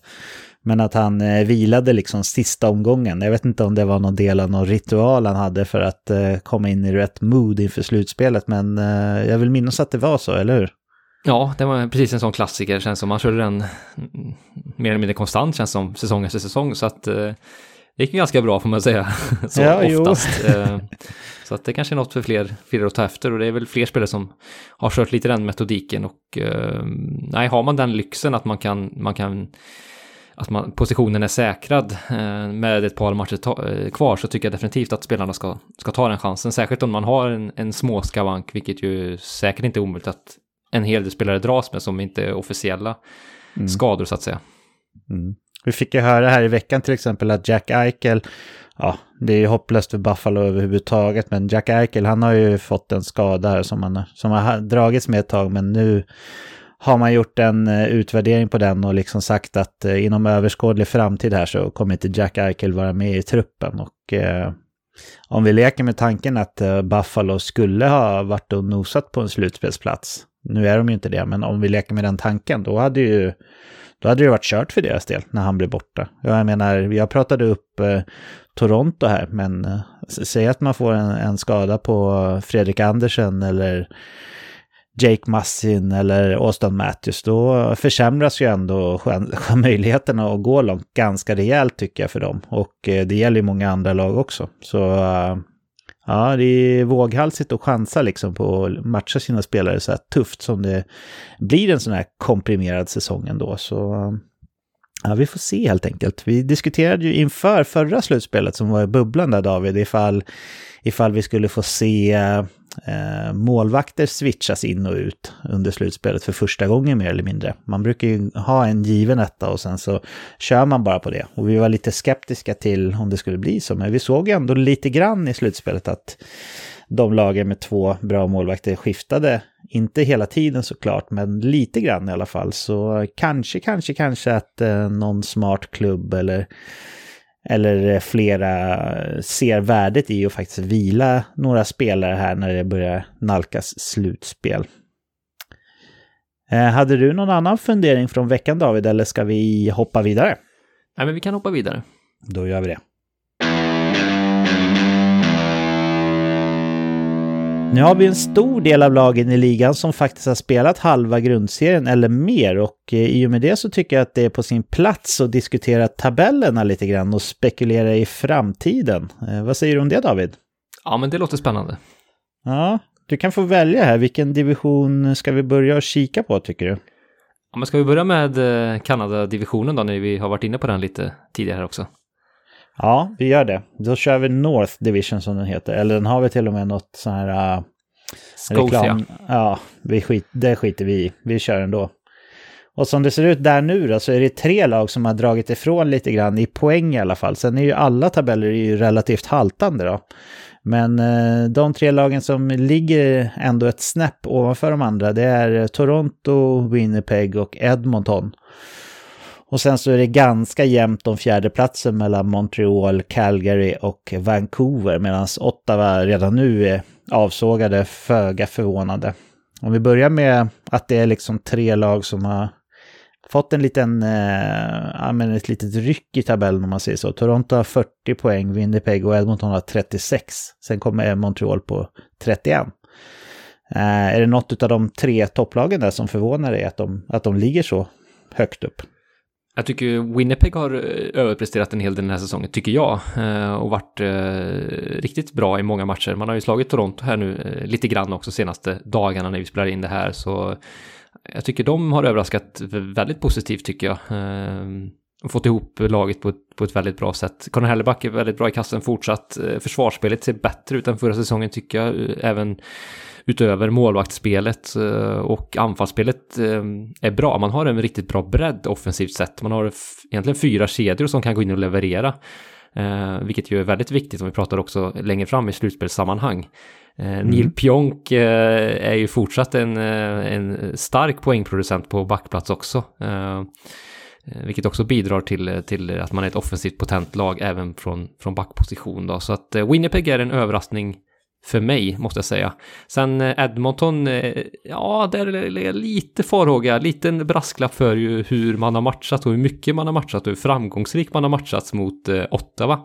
Men att han eh, vilade liksom sista omgången. Jag vet inte om det var någon del av någon ritual han hade för att eh, komma in i rätt mood inför slutspelet. Men eh, jag vill minnas att det var så, eller hur? Ja, det var precis en sån klassiker. Känns som man körde den mer eller mindre konstant, känns som, säsong efter säsong. Så att eh, det gick ganska bra får man säga. så ja, oftast. Eh, Så att det kanske är något för fler, fler att ta efter och det är väl fler spelare som har kört lite den metodiken och eh, nej, har man den lyxen att man kan, man kan att man, positionen är säkrad eh, med ett par matcher ta, eh, kvar så tycker jag definitivt att spelarna ska, ska ta den chansen. Särskilt om man har en, en små skavank, vilket ju säkert inte är omöjligt att en hel del spelare dras med som inte är officiella mm. skador så att säga. Mm. Vi fick ju höra här i veckan till exempel att Jack Eichel, ja, det är ju hopplöst för Buffalo överhuvudtaget, men Jack Eichel, han har ju fått en skada här som, han, som har dragits med ett tag, men nu har man gjort en eh, utvärdering på den och liksom sagt att eh, inom överskådlig framtid här så kommer inte Jack Eichel vara med i truppen. Och eh, om vi leker med tanken att eh, Buffalo skulle ha varit och nosat på en slutspelsplats, nu är de ju inte det, men om vi leker med den tanken, då hade ju då hade det varit kört för deras del när han blev borta. Jag menar, jag pratade upp eh, Toronto här, men eh, säg att man får en, en, skada på Fredrik Andersen eller Jake Massin eller Austin Matthews, då försämras ju ändå möjligheterna att gå långt ganska rejält tycker jag för dem. Och eh, det gäller ju många andra lag också. Så eh, ja, det är våghalsigt att chansa liksom på att matcha sina spelare så här tufft som det blir en sån här komprimerad säsong ändå. Så ja, vi får se helt enkelt. Vi diskuterade ju inför förra slutspelet som var i bubblan där David, ifall, ifall vi skulle få se Eh, målvakter switchas in och ut under slutspelet för första gången mer eller mindre. Man brukar ju ha en given etta och sen så kör man bara på det. Och vi var lite skeptiska till om det skulle bli så, men vi såg ändå lite grann i slutspelet att de lagen med två bra målvakter skiftade. Inte hela tiden såklart, men lite grann i alla fall. Så kanske, kanske, kanske att eh, någon smart klubb eller eller flera ser värdet i att faktiskt vila några spelare här när det börjar nalkas slutspel. Eh, hade du någon annan fundering från veckan David, eller ska vi hoppa vidare? Nej, men vi kan hoppa vidare. Då gör vi det. Nu har vi en stor del av lagen i ligan som faktiskt har spelat halva grundserien eller mer och eh, i och med det så tycker jag att det är på sin plats att diskutera tabellerna lite grann och spekulera i framtiden. Eh, vad säger du om det David? Ja, men det låter spännande. Ja, du kan få välja här. Vilken division ska vi börja kika på tycker du? Ja, men ska vi börja med eh, Kanada-divisionen då, när vi har varit inne på den lite tidigare också? Ja, vi gör det. Då kör vi North Division som den heter. Eller den har vi till och med något sån här... Uh, Scotia. Ja, vi skit, det skiter vi i. Vi kör ändå. Och som det ser ut där nu då så är det tre lag som har dragit ifrån lite grann i poäng i alla fall. Sen är ju alla tabeller ju relativt haltande då. Men eh, de tre lagen som ligger ändå ett snäpp ovanför de andra det är Toronto, Winnipeg och Edmonton. Och sen så är det ganska jämnt om fjärdeplatsen mellan Montreal, Calgary och Vancouver medan Ottawa redan nu är avsågade, föga förvånade. Om vi börjar med att det är liksom tre lag som har fått en liten, eh, ja, men ett litet ryck i tabellen om man säger så. Toronto har 40 poäng, Winnipeg och Edmonton har 36. Sen kommer Montreal på 31. Eh, är det något av de tre topplagen där som förvånar dig att de, att de ligger så högt upp? Jag tycker Winnipeg har eh, överpresterat en hel del den här säsongen, tycker jag. Eh, och varit eh, riktigt bra i många matcher. Man har ju slagit Toronto här nu lite grann också senaste dagarna när vi spelar in det här. Så jag tycker de har överraskat väldigt positivt tycker jag. Och fått ihop laget på ett, på ett väldigt bra sätt. Conor Helleback är väldigt bra i kassen fortsatt. Försvarsspelet ser bättre ut än förra säsongen tycker jag. Även utöver målvaktsspelet eh, och anfallsspelet eh, är bra. Man har en riktigt bra bredd offensivt sett. Man har egentligen fyra kedjor som kan gå in och leverera. Eh, vilket ju är väldigt viktigt om vi pratar också längre fram i slutspelssammanhang. Mm. Neil Pionk är ju fortsatt en, en stark poängproducent på backplats också. Vilket också bidrar till, till att man är ett offensivt potent lag även från, från backposition. Då. Så att Winnipeg är en överraskning för mig, måste jag säga. Sen eh, Edmonton, eh, ja, där är lite farhåga, lite en brasklapp för ju hur man har matchat och hur mycket man har matchat och hur framgångsrik man har matchats mot eh, Ottawa.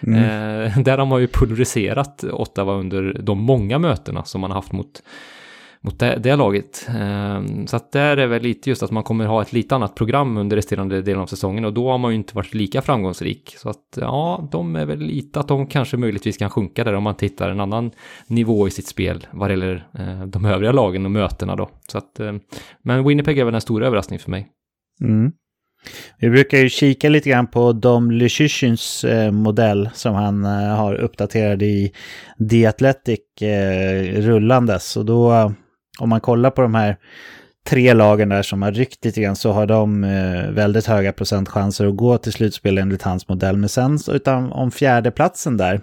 Mm. Eh, där har man ju pulveriserat Ottawa under de många mötena som man har haft mot, mot det, det laget. Ehm, så att där är väl lite just att man kommer ha ett lite annat program under resterande delen av säsongen och då har man ju inte varit lika framgångsrik. Så att ja, de är väl lite att de kanske möjligtvis kan sjunka där om man tittar en annan nivå i sitt spel vad det gäller eh, de övriga lagen och mötena då. Så att, eh, men Winnipeg är väl en stor överraskning för mig. Mm. Vi brukar ju kika lite grann på Dom Lyschyschyns eh, modell som han eh, har uppdaterad i The Athletic eh, rullandes. Och då, om man kollar på de här tre lagen där som har ryckt lite grann så har de eh, väldigt höga procentchanser att gå till slutspel enligt hans modell. Men sen utan om fjärdeplatsen där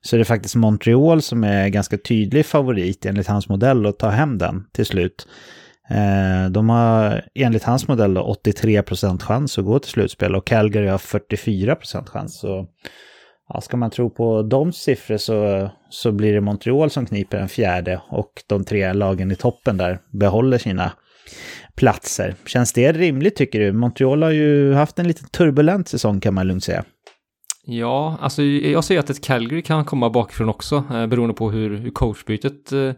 så är det faktiskt Montreal som är ganska tydlig favorit enligt hans modell och ta hem den till slut. Eh, de har enligt hans modell då 83 procent chans att gå till slutspel och Calgary har 44 procent chans. Så ja, ska man tro på de siffror så, så blir det Montreal som kniper en fjärde och de tre lagen i toppen där behåller sina platser. Känns det rimligt tycker du? Montreal har ju haft en lite turbulent säsong kan man lugnt säga. Ja, alltså jag ser att ett Calgary kan komma bakifrån också, eh, beroende på hur, hur coachbytet eh,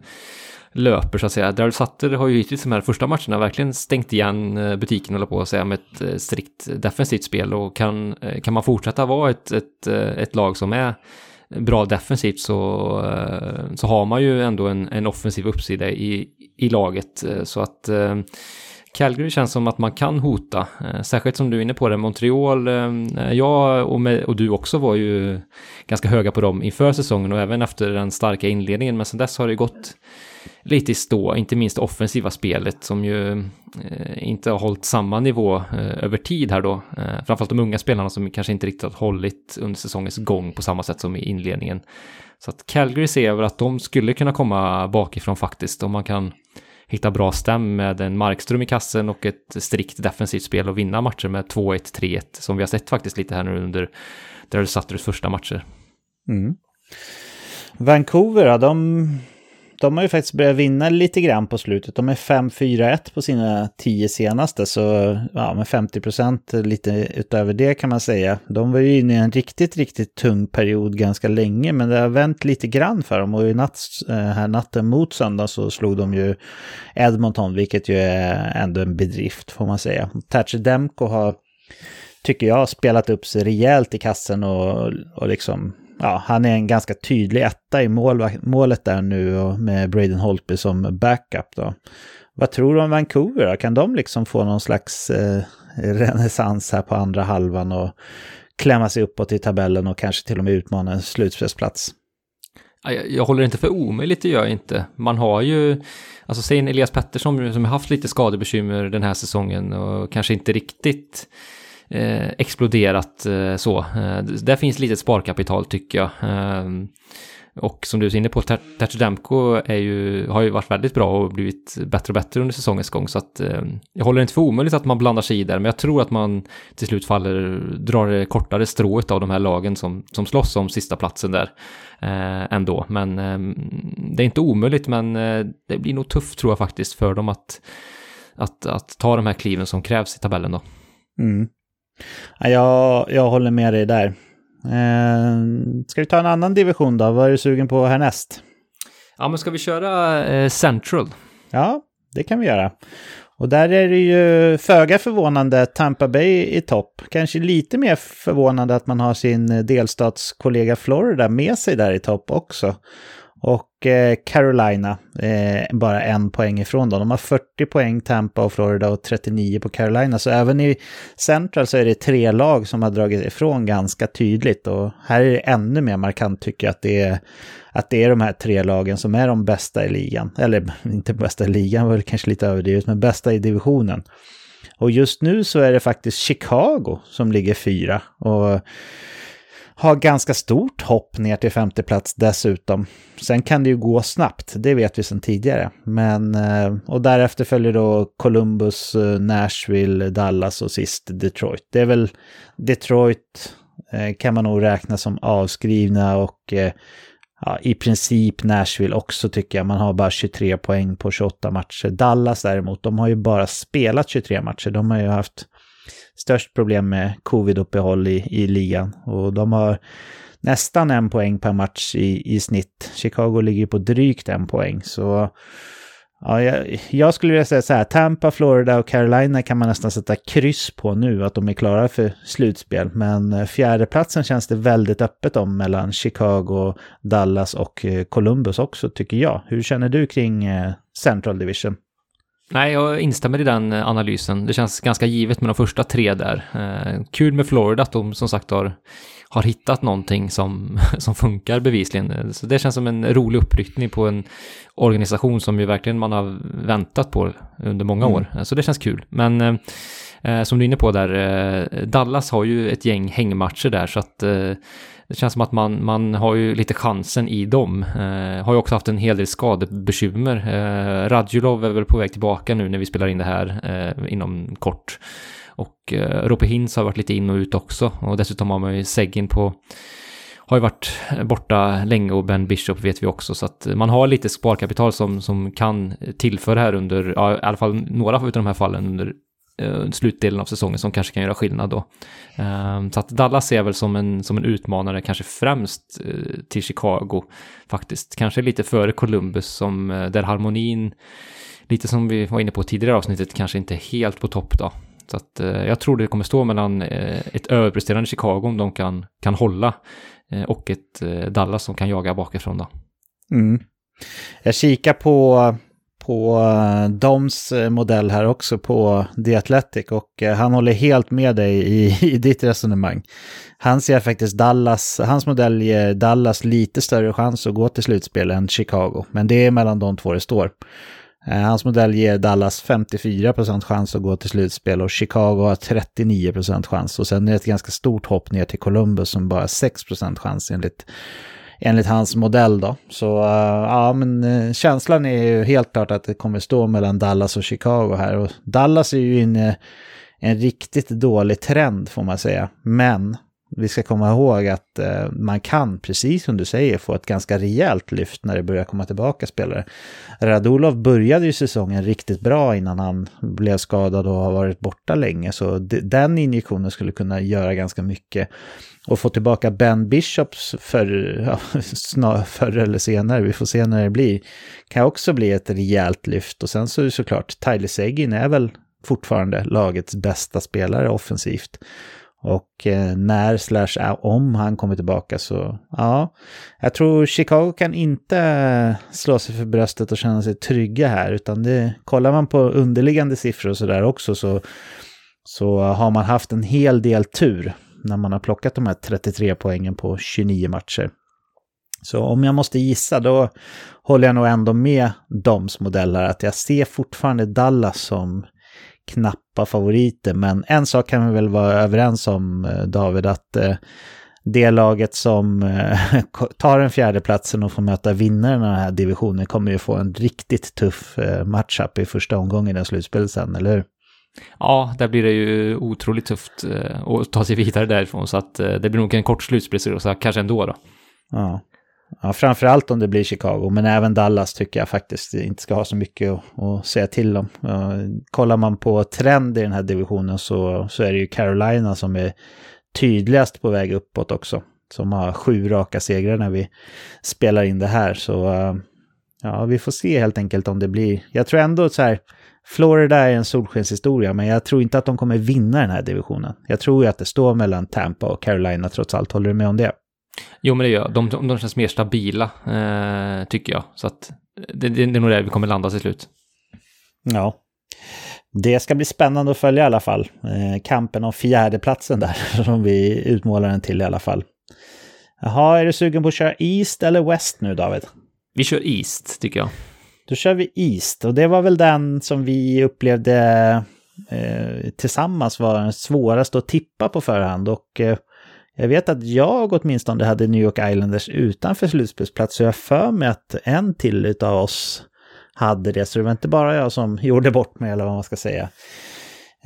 löper så att säga. Daryl Sutter har ju hittills de här första matcherna verkligen stängt igen eh, butiken håller på att säga med ett eh, strikt defensivt spel och kan, eh, kan man fortsätta vara ett, ett, ett lag som är bra defensivt så, så har man ju ändå en, en offensiv uppsida i, i laget så att Calgary känns som att man kan hota, särskilt som du är inne på det, Montreal, jag och, med, och du också var ju ganska höga på dem inför säsongen och även efter den starka inledningen, men sen dess har det gått lite i stå, inte minst offensiva spelet som ju eh, inte har hållit samma nivå eh, över tid här då. Eh, framförallt de unga spelarna som kanske inte riktigt har hållit under säsongens gång på samma sätt som i inledningen. Så att Calgary ser väl att de skulle kunna komma bakifrån faktiskt om man kan hitta bra stäm med en Markström i kassen och ett strikt defensivt spel och vinna matcher med 2-1, 3-1 som vi har sett faktiskt lite här nu under Daryl Sutters första matcher. Mm. Vancouver, de de har ju faktiskt börjat vinna lite grann på slutet. De är 5-4-1 på sina tio senaste, så ja, med 50 procent lite utöver det kan man säga. De var ju inne i en riktigt, riktigt tung period ganska länge, men det har vänt lite grann för dem. Och i natt, eh, här natten mot söndag så slog de ju Edmonton, vilket ju är ändå en bedrift får man säga. Thatcher Demko har, tycker jag, spelat upp sig rejält i kassen och, och liksom ja, han är en ganska tydlig etta i mål, målet där nu och med Braden Holtby som backup då. Vad tror du om Vancouver då? Kan de liksom få någon slags eh, renässans här på andra halvan och klämma sig uppåt i tabellen och kanske till och med utmana en slutspelsplats? Jag, jag håller inte för omöjligt, det gör jag inte. Man har ju, alltså säg en Elias Pettersson som har haft lite skadebekymmer den här säsongen och kanske inte riktigt eh, exploderat eh, så. Eh, där finns lite sparkapital tycker jag. Ehm, och som du är inne på, Tertudemko är ju, har ju varit väldigt bra och blivit bättre och bättre under säsongens gång. Så att eh, jag håller inte för omöjligt att man blandar sig i där, men jag tror att man till slut faller, drar det kortare strået av de här lagen som, som slåss om sista platsen där eh, ändå. Men eh, det är inte omöjligt, men eh, det blir nog tufft tror jag faktiskt för dem att, att, att ta de här kliven som krävs i tabellen då. Mm. Jag, jag håller med dig där. Eh, ska vi ta en annan division då? Vad är du sugen på härnäst? Ja, men ska vi köra eh, Central? Ja, det kan vi göra. Och där är det ju föga förvånande Tampa Bay i topp. Kanske lite mer förvånande att man har sin delstatskollega Florida med sig där i topp också. Och eh, Carolina, eh, bara en poäng ifrån dem. De har 40 poäng Tampa och Florida och 39 på Carolina. Så även i Central så är det tre lag som har dragit ifrån ganska tydligt. Och här är det ännu mer markant tycker jag att det är, att det är de här tre lagen som är de bästa i ligan. Eller inte bästa i ligan var väl kanske lite överdrivet, men bästa i divisionen. Och just nu så är det faktiskt Chicago som ligger fyra. Och har ganska stort hopp ner till femte plats dessutom. Sen kan det ju gå snabbt, det vet vi sedan tidigare. Men, eh, och därefter följer då Columbus, eh, Nashville, Dallas och sist Detroit. Det är väl Detroit eh, kan man nog räkna som avskrivna och ja, i princip Nashville också tycker jag. Man har bara 23 poäng på 28 matcher. Dallas däremot, de har ju bara spelat 23 matcher. De har ju haft störst problem med covid-uppehåll i, i ligan. Och de har nästan en poäng per match i, i snitt. Chicago ligger på drygt en poäng. Så Ja, jag, jag, skulle vilja säga så här, Tampa, Florida och Carolina kan man nästan sätta kryss på nu, att de är klara för slutspel. Men eh, fjärdeplatsen känns det väldigt öppet om mellan Chicago, Dallas och eh, Columbus också, tycker jag. Hur känner du kring eh, Central Division? Nej, jag instämmer i den eh, analysen. Det känns ganska givet med de första tre där. Eh, kul med Florida att de som sagt har har hittat någonting som, som funkar bevisligen. Så det känns som en rolig uppryckning på en organisation som ju verkligen man har väntat på under många mm. år. Så det känns kul. Men eh, eh, som du är inne på där, eh, Dallas har ju ett gäng hängmatcher där så att eh, det känns som att man, man har ju lite chansen i dem. Eh, har ju också haft en hel del skadebekymmer. Eh, Radjulov är väl på väg tillbaka nu när vi spelar in det här eh, inom kort. Och eh, Rope Hintz har varit lite in och ut också. Och dessutom har man ju Seggin på har ju varit borta länge och Ben Bishop vet vi också. Så att man har lite sparkapital som, som kan tillföra här under, ja, i alla fall några av de här fallen under eh, slutdelen av säsongen som kanske kan göra skillnad då. Ehm, så att Dallas ser jag väl som en, som en utmanare, kanske främst eh, till Chicago faktiskt. Kanske lite före Columbus som eh, där harmonin, lite som vi var inne på tidigare avsnittet, kanske inte helt på topp då. Så att, eh, jag tror det kommer stå mellan eh, ett överpresterande Chicago om de kan, kan hålla eh, och ett eh, Dallas som kan jaga bakifrån då. Mm. Jag kikar på, på eh, Doms eh, modell här också på The Athletic och eh, han håller helt med dig i, i ditt resonemang. Han ser faktiskt Dallas, hans modell ger Dallas lite större chans att gå till slutspel än Chicago, men det är mellan de två det står. Eh, hans modell ger Dallas 54% chans att gå till slutspel och Chicago har 39% chans. Och sen är det ett ganska stort hopp ner till Columbus som bara har 6% chans enligt, enligt hans modell då. Så uh, ja, men uh, känslan är ju helt klart att det kommer stå mellan Dallas och Chicago här. Och Dallas är ju inne en riktigt dålig trend får man säga. Men vi ska komma ihåg att eh, man kan, precis som du säger, få ett ganska rejält lyft när det börjar komma tillbaka spelare. Radulov började ju säsongen riktigt bra innan han blev skadad och har varit borta länge, så den injektionen skulle kunna göra ganska mycket. Och få tillbaka Ben Bishops för, ja, snar, förr eller senare, vi får se när det blir, kan också bli ett rejält lyft. Och sen så är det såklart, Tyler Seguin är väl fortfarande lagets bästa spelare offensivt. Och eh, när slash om han kommer tillbaka så, ja. Jag tror Chicago kan inte slå sig för bröstet och känna sig trygga här, utan det, kollar man på underliggande siffror och sådär också så, så har man haft en hel del tur när man har plockat de här 33 poängen på 29 matcher. Så om jag måste gissa då håller jag nog ändå med Doms modeller att jag ser fortfarande Dallas som knappa favoriter. Men en sak kan vi väl vara överens om, eh, David, att eh, det laget som eh, tar den fjärde platsen och får möta vinnaren av den här divisionen kommer ju få en riktigt tuff matchup i första omgången i slutspelet sen, eller hur? Ja, där blir det ju otroligt tufft att ta sig vidare därifrån, så att det blir nog en kort slutspelsresa, kanske ändå då. Ja. Ja, framförallt om det blir Chicago, men även Dallas tycker jag faktiskt inte ska ha så mycket att, att säga till om. kollar man på trend i den här divisionen så, så är det ju Carolina som är tydligast på väg uppåt också. Som har sju raka segrar när vi spelar in det här. Så eh, ja, vi får se helt enkelt om det blir. Jag tror ändå så här, Florida är en solskenshistoria, men jag tror inte att de kommer vinna den här divisionen. Jag tror ju att det står mellan Tampa och Carolina trots allt. Håller du med om det? Jo, men det gör de. De, de känns mer stabila, eh, tycker jag. Så att det, det, det är nog där vi kommer landa till slut. Ja. Det ska bli spännande att följa i alla fall. Eh, kampen om fjärdeplatsen där, som vi utmålar den till i alla fall. Jaha, är du sugen på att köra East eller West nu, David? Vi kör East, tycker jag. Då kör vi East, och det var väl den som vi upplevde eh, tillsammans var den svåraste att tippa på förhand. Och eh, jag vet att jag åtminstone hade New York Islanders utanför slutspelsplats, så jag för mig att en till av oss hade det, så det var inte bara jag som gjorde bort mig eller vad man ska säga.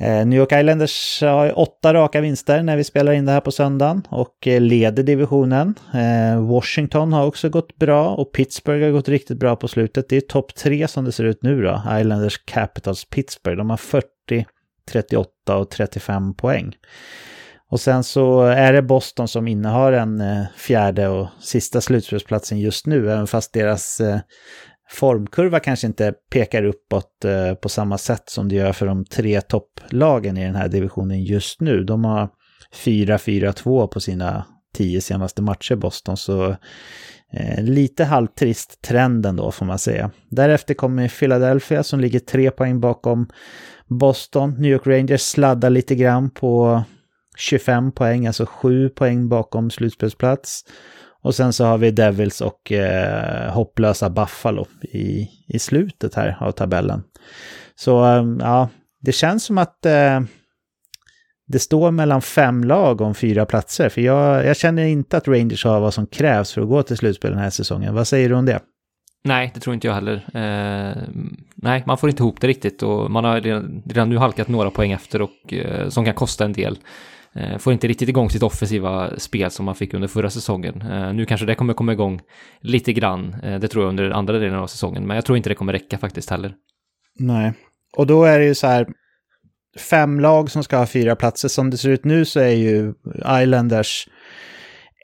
Eh, New York Islanders har åtta raka vinster när vi spelar in det här på söndagen och eh, leder divisionen. Eh, Washington har också gått bra och Pittsburgh har gått riktigt bra på slutet. Det är topp tre som det ser ut nu då. Islanders, Capitals, Pittsburgh. De har 40, 38 och 35 poäng. Och sen så är det Boston som innehar den eh, fjärde och sista slutspelsplatsen just nu, även fast deras eh, formkurva kanske inte pekar uppåt eh, på samma sätt som det gör för de tre topplagen i den här divisionen just nu. De har 4-4-2 på sina tio senaste matcher, Boston, så eh, lite halvtrist trend ändå får man säga. Därefter kommer Philadelphia som ligger tre poäng bakom Boston. New York Rangers sladdar lite grann på 25 poäng, alltså 7 poäng bakom slutspelsplats. Och sen så har vi Devils och eh, hopplösa Buffalo i, i slutet här av tabellen. Så eh, ja, det känns som att eh, det står mellan fem lag om fyra platser. För jag, jag känner inte att Rangers har vad som krävs för att gå till slutspel den här säsongen. Vad säger du om det? Nej, det tror inte jag heller. Eh, nej, man får inte ihop det riktigt och man har redan, redan nu halkat några poäng efter och eh, som kan kosta en del. Eh, får inte riktigt igång sitt offensiva spel som man fick under förra säsongen. Eh, nu kanske det kommer komma igång lite grann, eh, det tror jag under andra delen av säsongen, men jag tror inte det kommer räcka faktiskt heller. Nej, och då är det ju så här, fem lag som ska ha fyra platser. Som det ser ut nu så är ju Islanders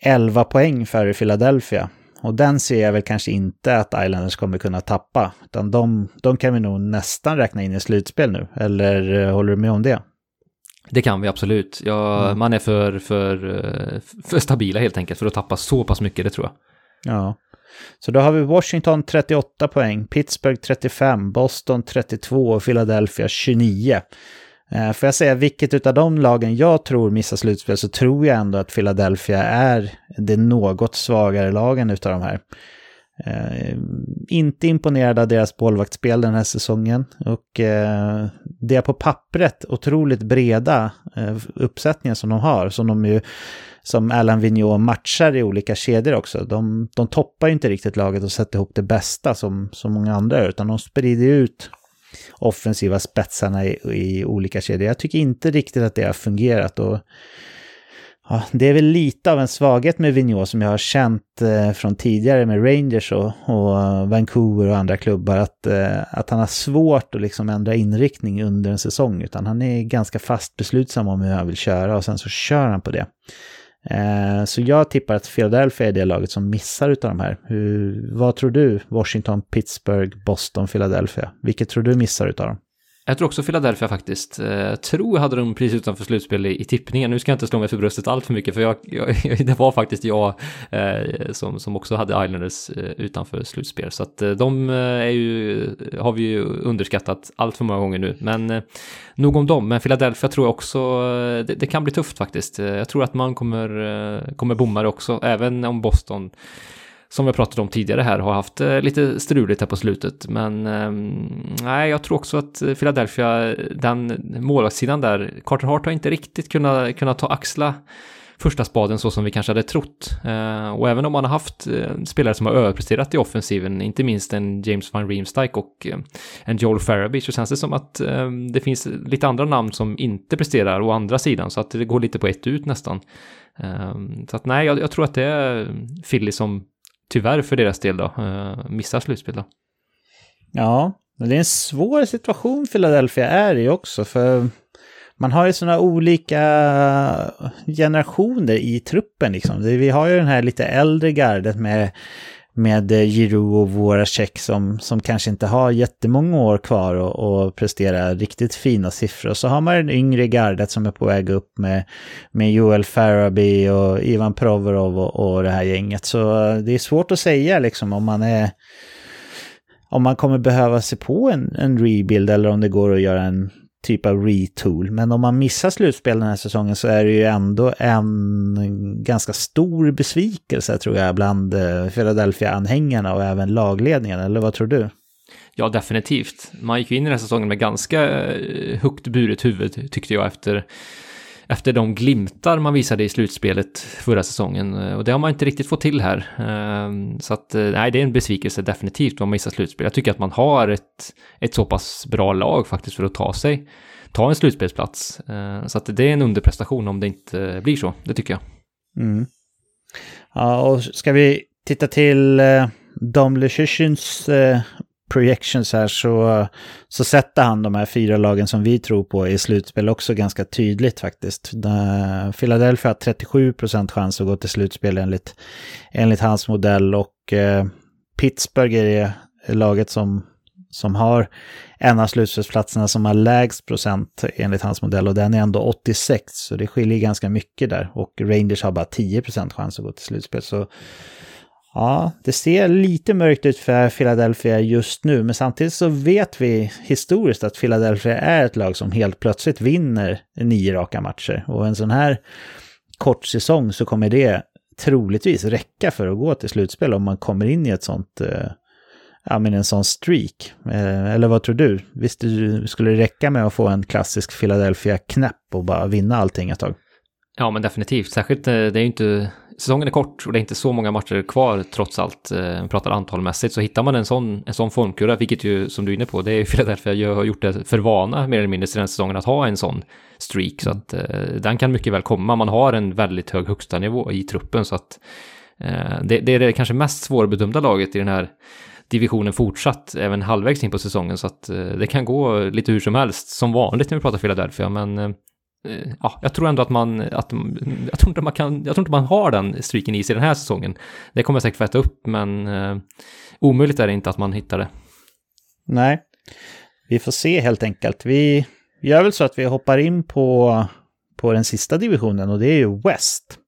11 poäng före Philadelphia. Och den ser jag väl kanske inte att Islanders kommer kunna tappa. Utan de, de kan vi nog nästan räkna in i slutspel nu. Eller håller du med om det? Det kan vi absolut. Ja, mm. Man är för, för, för stabila helt enkelt för att tappa så pass mycket, det tror jag. Ja. Så då har vi Washington 38 poäng, Pittsburgh 35, Boston 32 och Philadelphia 29. Eh, får jag säga vilket av de lagen jag tror missar slutspel så tror jag ändå att Philadelphia är det något svagare lagen utav de här. Eh, inte imponerad av deras målvaktsspel den här säsongen. Och eh, det är på pappret otroligt breda eh, uppsättningar som de har. Som de ju, som Alan Vigneault matchar i olika kedjor också. De, de toppar ju inte riktigt laget och sätter ihop det bästa som, som många andra. Utan de sprider ut offensiva spetsarna i, i olika kedjor. Jag tycker inte riktigt att det har fungerat. Och Ja, det är väl lite av en svaghet med Vigneault som jag har känt eh, från tidigare med Rangers och, och, eh, Vancouver och andra klubbar. Att, eh, att han har svårt att liksom ändra inriktning under en säsong. Utan han är ganska fast beslutsam om hur han vill köra och sen så kör han på det. Eh, så jag tippar att Philadelphia är det laget som missar utav de här. Hur, vad tror du? Washington, Pittsburgh, Boston, Philadelphia. Vilket tror du missar utav dem? Jag tror också Philadelphia faktiskt. Jag tror jag hade dem precis utanför slutspel i, i tippningen. Nu ska jag inte slå mig för bröstet allt för mycket för jag, jag, det var faktiskt jag eh, som, som också hade Islanders eh, utanför slutspel. Så att eh, de eh, är ju, har vi ju underskattat allt för många gånger nu. Men eh, nog om dem. Men Philadelphia tror jag också, eh, det, det, kan bli tufft faktiskt. Jag tror att man kommer, kommer bomma det också, även om Boston som jag pratade om tidigare här, har haft eh, lite struligt här på slutet. Men ehm, nej, jag tror också att Philadelphia, den målvaktssidan där, Carter Hart har inte riktigt kunnat, kunnat ta axla första spaden så som vi kanske hade trott. Eh, och även om man har haft eh, spelare som har överpresterat i offensiven, inte minst en James van Riemsdyk och en Joel Farabee, så känns det som att ehm, det finns lite andra namn som inte presterar å andra sidan, så att det går lite på ett ut nästan. Ehm, så att nej, jag, jag, tror att det är Philly som tyvärr för deras del då, eh, missar slutspel då. Ja, men det är en svår situation Philadelphia är i också, för man har ju sådana olika generationer i truppen liksom. Vi har ju den här lite äldre gardet med med eh, Giroud och våra check som, som kanske inte har jättemånga år kvar och, och prestera riktigt fina siffror. Så har man den yngre gardet som är på väg upp med, med Joel Farabee och Ivan Provorov och, och det här gänget. Så eh, det är svårt att säga liksom om man är om man kommer behöva se på en, en rebuild eller om det går att göra en typ av retool. Men om man missar slutspel den här säsongen så är det ju ändå en ganska stor besvikelse tror jag bland eh, Philadelphia-anhängarna och även lagledningen. Eller vad tror du? Ja, definitivt. Man gick in i den här säsongen med ganska eh, högt buret huvud tyckte jag efter efter de glimtar man visade i slutspelet förra säsongen. Eh, och det har man inte riktigt fått till här. Ehm, så att, eh, nej, det är en besvikelse definitivt om man missar slutspel. Jag tycker att man har ett, ett så pass bra lag faktiskt för att ta sig, ta en slutspelsplats. Ehm, så att det är en underprestation om det inte blir så, det tycker jag. Mm. Ja, och ska vi titta till eh, Dom Lechichins eh, projections här så, så sätter han de här fyra lagen som vi tror på i slutspel också ganska tydligt faktiskt. Philadelphia har 37 chans att gå till slutspel enligt, enligt hans modell och eh, Pittsburgh är det laget som, som har en av slutspelsplatserna som har lägst procent enligt hans modell och den är ändå 86, så det skiljer ganska mycket där. Och Rangers har bara 10 procent chans att gå till slutspel. Så ja, det ser lite mörkt ut för Philadelphia just nu, men samtidigt så vet vi historiskt att Philadelphia är ett lag som helt plötsligt vinner nio raka matcher. Och en sån här kort säsong så kommer det troligtvis räcka för att gå till slutspel om man kommer in i ett sånt, eh, ja men en sån streak. Eh, eller vad tror du? Visst skulle det räcka med att få en klassisk Philadelphia-knäpp och bara vinna allting ett tag? Ja, men definitivt. Särskilt, eh, det är ju inte säsongen är kort och det är inte så många matcher kvar trots allt, eh, pratar antalmässigt, så hittar man en sån, en sån formkurva, vilket ju som du är inne på, det är ju Philadelphia jag har gjort det för vana mer eller mindre sedan säsongen att ha en sån streak, så att eh, den kan mycket väl komma. Man har en väldigt hög högsta nivå i truppen, så att eh, det, det är det kanske mest svårbedömda laget i den här divisionen fortsatt även halvvägs in på säsongen så att eh, det kan gå lite hur som helst som vanligt när vi pratar Philadelphia men Eh, ja, jag tror ändå att man, att, jag tror inte man kan, jag tror inte man har den streaken i sig den här säsongen. Det kommer säkert få äta upp, men eh, omöjligt är det inte att man hittar det. Nej, vi får se helt enkelt. Vi gör väl så att vi hoppar in på, på den sista divisionen och det är ju West.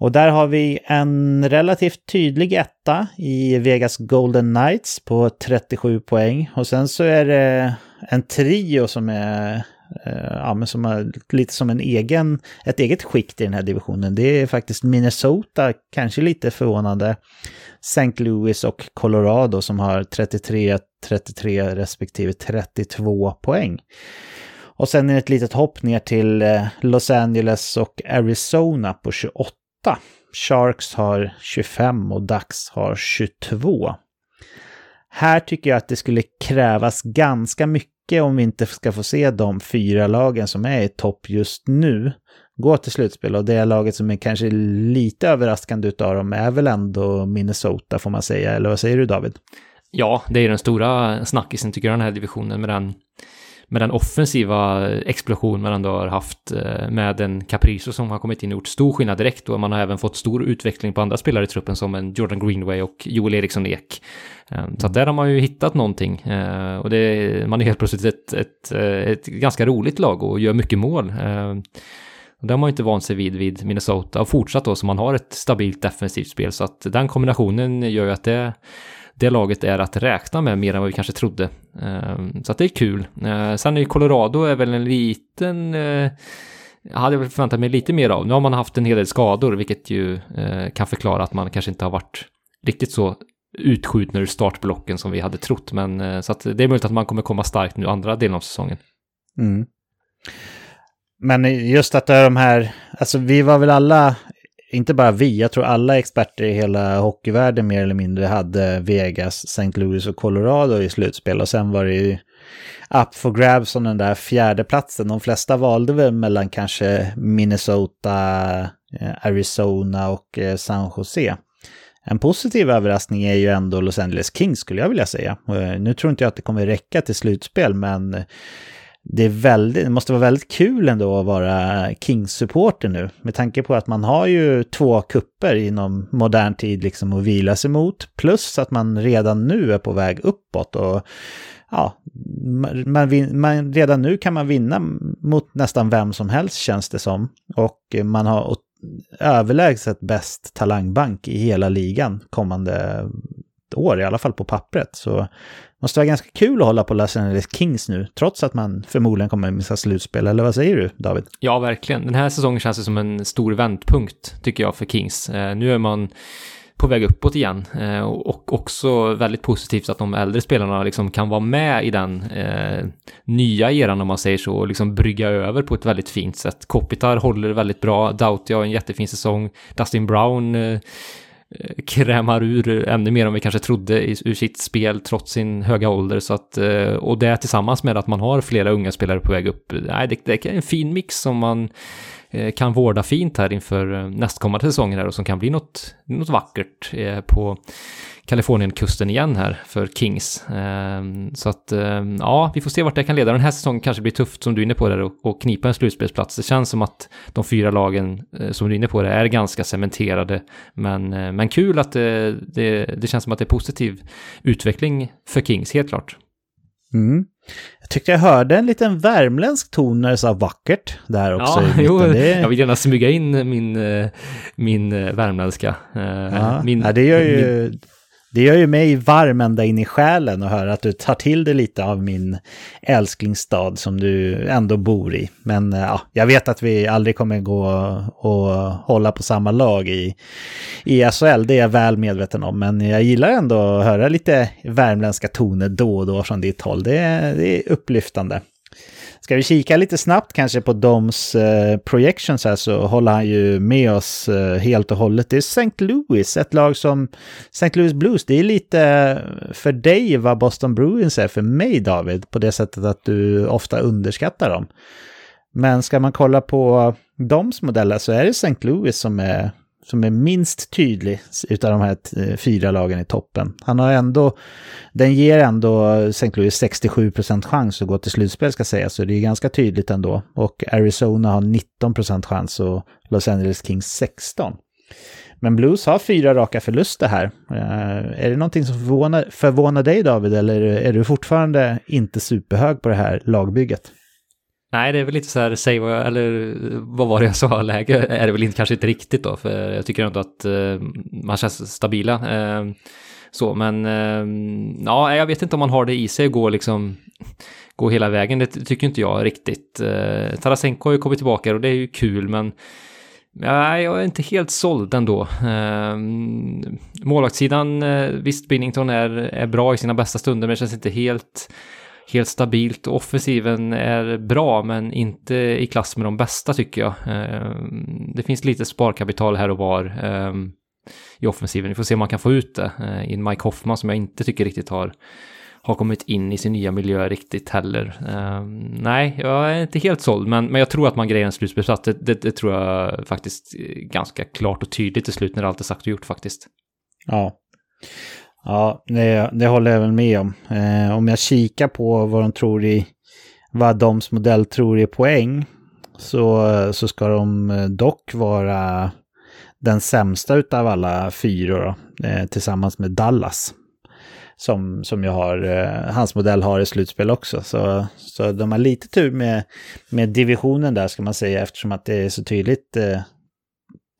Och där har vi en relativt tydlig etta i Vegas Golden Knights på 37 poäng. Och sen så är det en trio som är Eh, ja, men som har lite som en egen, ett eget skikt i den här divisionen. Det är faktiskt Minnesota, kanske lite förvånande. St. Louis och Colorado som har 33, 33 respektive 32 poäng. Och sen är det ett litet hopp ner till eh, Los Angeles och Arizona på 28. Sharks har 25 och Ducks har 22. Här tycker jag att det skulle krävas ganska mycket mycket om vi inte ska få se de fyra lagen som är i topp just nu gå till slutspel. Och det laget som är kanske lite överraskande utav dem är väl ändå Minnesota får man säga. Eller vad säger du David? Ja, det är den stora snackisen tycker jag den här divisionen med den med den offensiva explosion man ändå har haft eh, med en Caprizo som har kommit in och gjort stor skillnad direkt och man har även fått stor utveckling på andra spelare i truppen som en Jordan Greenway och Joel Eriksson Ek. Eh, så att där har man ju hittat någonting eh, och det, man är helt plötsligt ett, ett, ett ganska roligt lag och gör mycket mål. Och det har man ju inte vant sig vid vid Minnesota och fortsatt då så man har ett stabilt defensivt spel så att den kombinationen gör ju att det det laget är att räkna med mer än vad vi kanske trodde. Ehm, så att det är kul. Ehm, sen är Colorado är väl en liten eh, jag hade väl förväntat mig lite mer av. Nu har man haft en hel del skador, vilket ju eh, kan förklara att man kanske inte har varit riktigt så utskjutna ur startblocken som vi hade trott. Men eh, så att det är möjligt att man kommer komma starkt nu andra delen av säsongen. Mm. Men just att det är de här, alltså vi var väl alla inte bara vi, jag tror alla experter i hela hockeyvärlden mer eller mindre hade Vegas, St. Louis och Colorado i slutspel. Och sen var det ju up for grabs som den där fjärde platsen. De flesta valde väl mellan kanske Minnesota, eh, Arizona och eh, San Jose. En positiv överraskning är ju ändå Los Angeles Kings skulle jag vilja säga. Eh, nu tror inte jag att det kommer räcka till slutspel, men det, är väldigt, det måste vara väldigt kul ändå att vara Kings-supporter nu. Med tanke på att man har ju två kupper inom modern tid liksom att vila sig mot. Plus att man redan nu är på väg uppåt. Och ja, man, man, redan nu kan man vinna mot nästan vem som helst känns det som. Och man har överlägset bäst talangbank i hela ligan kommande år, i alla fall på pappret. Så måste vara ganska kul att hålla på Los Angeles Kings nu, trots att man förmodligen kommer missa slutspel. Eller vad säger du, David? Ja, verkligen. Den här säsongen känns det som en stor vändpunkt, tycker jag, för Kings. Eh, nu är man på väg uppåt igen. Eh, och också väldigt positivt att de äldre spelarna liksom kan vara med i den eh, nya eran om man säger så och liksom brygga över på ett väldigt fint sätt. Kopitar håller väldigt bra, Doughty har en jättefin säsong, Dustin Brown Eh, Eh, krämar ur ännu mer än vi kanske trodde ur sitt spel trots sin höga ålder. Så att, eh, och det tillsammans med att man har flera unga spelare på väg upp, nej, det, det är en fin mix som man Eh, kan vårda fint här inför eh, nästkommande säsonger här och som kan bli något, något vackert eh, på Kalifornienkusten igen här för Kings. Så att ja, vi får se vart det kan leda. Den här säsongen kanske blir tufft som du är inne på där och, knipa en slutspelsplats. Det känns som att de fyra lagen som du är inne på det är ganska cementerade. Men, men kul att det, det, det känns som att det är positiv utveckling för Kings, helt klart. Mm. Jag tyckte jag hörde en liten värmländsk ton när det sa vackert där också. Ja, jo, det... jag vill gärna smyga in min, eh, min eh, värmländska. Eh, ja, min, ja, det gör ju... Min det gör ju mig varm ända in i själen att höra att du tar till dig lite av min älsklingsstad som du ändå bor i. Men eh, ja, jag vet att vi aldrig kommer gå och hålla på samma lag i, i SHL, det är jag väl medveten om. Men jag gillar ändå att höra lite värmländska toner då och då från ditt håll. Det, det är upplyftande. Ska vi kika lite snabbt kanske på Doms uh, projections här så håller han ju med oss uh, helt och hållet. Det är St. Louis, ett lag som St. Louis Blues. Det är lite eh, för dig vad Boston Bruins är för mig David, på det sättet att du ofta underskattar dem. Men ska man kolla på Doms modeller så är det St. Louis som är som är minst tydlig utav de här eh, fyra lagen i toppen. Han har ändå, den ger ändå St. Louis 67% chans att gå till slutspel ska sägas, så det är ganska tydligt ändå. Och Arizona har 19% chans och Los Angeles Kings 16. Men Blues har fyra raka förluster här. Uh, är det någonting som förvånar, förvånar dig David, eller är du fortfarande inte superhög på det här lagbygget? Nej, det är väl lite så här, säg vad, eller vad var det jag sa, läge är det väl inte, kanske inte riktigt då, för jag tycker ändå att eh, man känns stabila. Eh, så, men eh, ja, jag vet inte om man har det i sig att gå liksom, gå hela vägen, det tycker inte jag riktigt. Eh, Tarasenko har ju kommit tillbaka och det är ju kul, men Nej, jag är inte helt såld ändå. Eh. Målvaktssidan, eh, visst Binnington är, är bra i sina bästa stunder, men det känns inte helt helt stabilt. Offensiven är bra, men inte i klass med de bästa tycker jag. Eh, det finns lite sparkapital här och var ehm, i offensiven. Vi får se om man kan få ut det eh, i en Mike Hoffman som jag inte tycker riktigt har har kommit in i sin nya miljö riktigt heller. Ehm, nej, jag är inte helt såld, men, men jag tror att man grejer en slutspelsplats. Det, det, det, tror jag faktiskt ganska klart och tydligt till slut när allt är sagt och gjort faktiskt. Ja. Ja, det, det håller jag väl med om. Eh, om jag kikar på vad de tror i, vad Doms modell tror i poäng, så, så ska de eh, dock vara den sämsta utav alla fyra eh, tillsammans med Dallas. Som, som jag har, eh, hans modell har i slutspel också. Så, så de har lite tur med, med divisionen där ska man säga eftersom att det är så tydligt eh,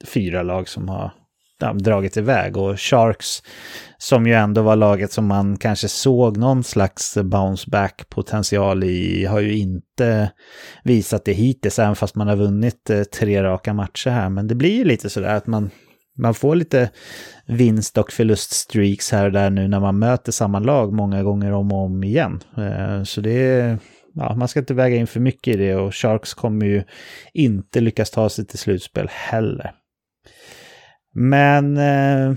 fyra lag som har dragit iväg. Och Sharks, som ju ändå var laget som man kanske såg någon slags bounce back potential i, har ju inte visat det hittills, även fast man har vunnit eh, tre raka matcher här. Men det blir ju lite sådär att man, man får lite vinst och förluststreaks här och där nu när man möter samma lag många gånger om och om igen. Eh, så det är ja, man ska inte väga in för mycket i det och Sharks kommer ju inte lyckas ta sig till slutspel heller. Men eh,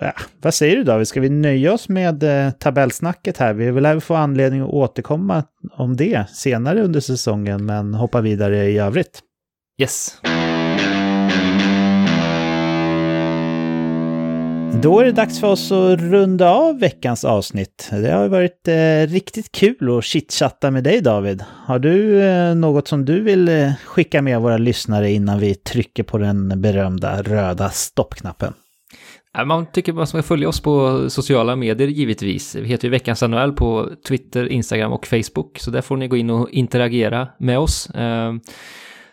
ja, vad säger du David, ska vi nöja oss med eh, tabellsnacket här? Vi vill även få anledning att återkomma om det senare under säsongen, men hoppa vidare i övrigt. Yes. Då är det dags för oss att runda av veckans avsnitt. Det har varit eh, riktigt kul att chitchatta med dig David. Har du eh, något som du vill eh, skicka med våra lyssnare innan vi trycker på den berömda röda stoppknappen? Man tycker man ska följa oss på sociala medier givetvis. Vi heter ju Veckans NHL på Twitter, Instagram och Facebook. Så där får ni gå in och interagera med oss. Eh,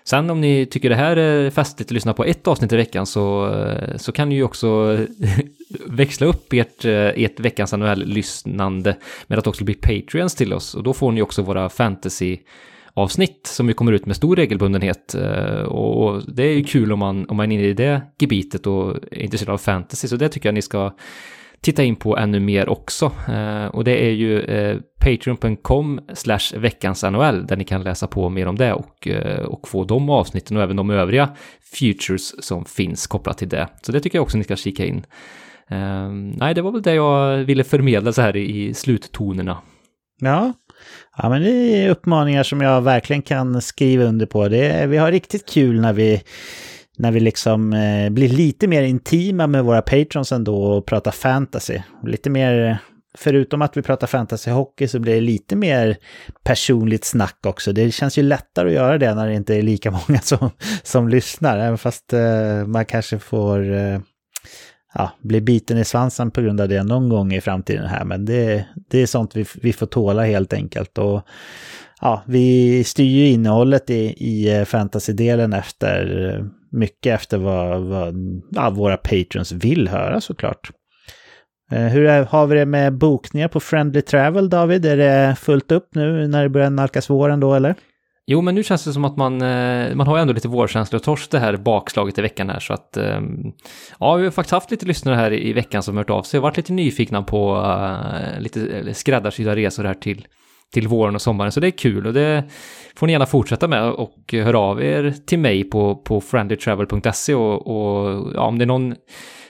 Sen om ni tycker det här är festligt att lyssna på ett avsnitt i veckan så, eh, så kan ni ju också växla upp ert, eh, ert veckans NHL-lyssnande med att också bli Patreons till oss. Och då får ni också våra fantasy avsnitt som ju kommer ut med stor regelbundenhet. Eh, och det är ju kul om man, om man är inne i det gebitet och är intresserad av fantasy. Så det tycker jag ni ska titta in på ännu mer också. Eh, och det är ju eh, patreon.com slash veckans NHL där ni kan läsa på mer om det och, eh, och få de avsnitten och även de övriga futures som finns kopplat till det. Så det tycker jag också ni ska kika in. nej, det var väl det jag ville förmedla så här i sluttonerna. Ja, Ja, men det är uppmaningar som jag verkligen kan skriva under på. Det är, vi har riktigt kul när vi, när vi liksom eh, blir lite mer intima med våra patrons ändå och pratar fantasy. Lite mer, förutom att vi pratar fantasy hockey så blir det lite mer personligt snack också. Det känns ju lättare att göra det när det inte är lika många som, som lyssnar, även fast eh, man kanske får eh, ja, bli biten i svansen på grund av det någon gång i framtiden här. Men det, det är sånt vi, vi får tåla helt enkelt. Och ja, vi styr ju innehållet i, i eh, fantasy-delen efter eh, mycket efter vad, vad ja, våra patrons vill höra såklart. Eh, hur är, har vi det med bokningar på Friendly Travel, David? Är det fullt upp nu när det börjar nalkas våren då, eller? Jo, men nu känns det som att man, eh, man har ändå lite vårkänsla trots det här bakslaget i veckan här så att eh, ja, vi har faktiskt haft lite lyssnare här i veckan som hört av sig och varit lite nyfikna på uh, lite skräddarsydda resor här till, till våren och sommaren så det är kul och det får ni gärna fortsätta med och hör av er till mig på, på friendlytravel.se och, och ja, om det är någon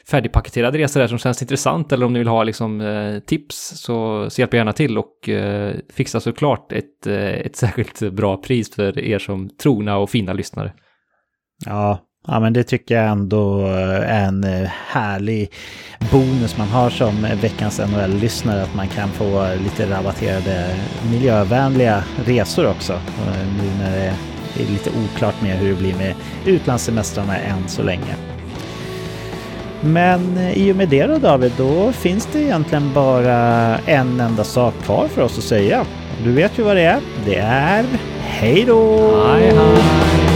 färdigpaketerad resa där som känns intressant eller om ni vill ha liksom, eh, tips så, så hjälper jag gärna till och eh, fixa såklart ett, eh, ett särskilt bra pris för er som trogna och fina lyssnare. Ja, ja men det tycker jag ändå eh, är en eh, härlig bonus man har som veckans NHL-lyssnare att man kan få lite rabatterade miljövänliga resor också. Eh, nu när det är lite oklart med hur det blir med utlandssemestrarna än så länge. Men i och med det då David, då finns det egentligen bara en enda sak kvar för oss att säga. Du vet ju vad det är. Det är hej då! Hej hej!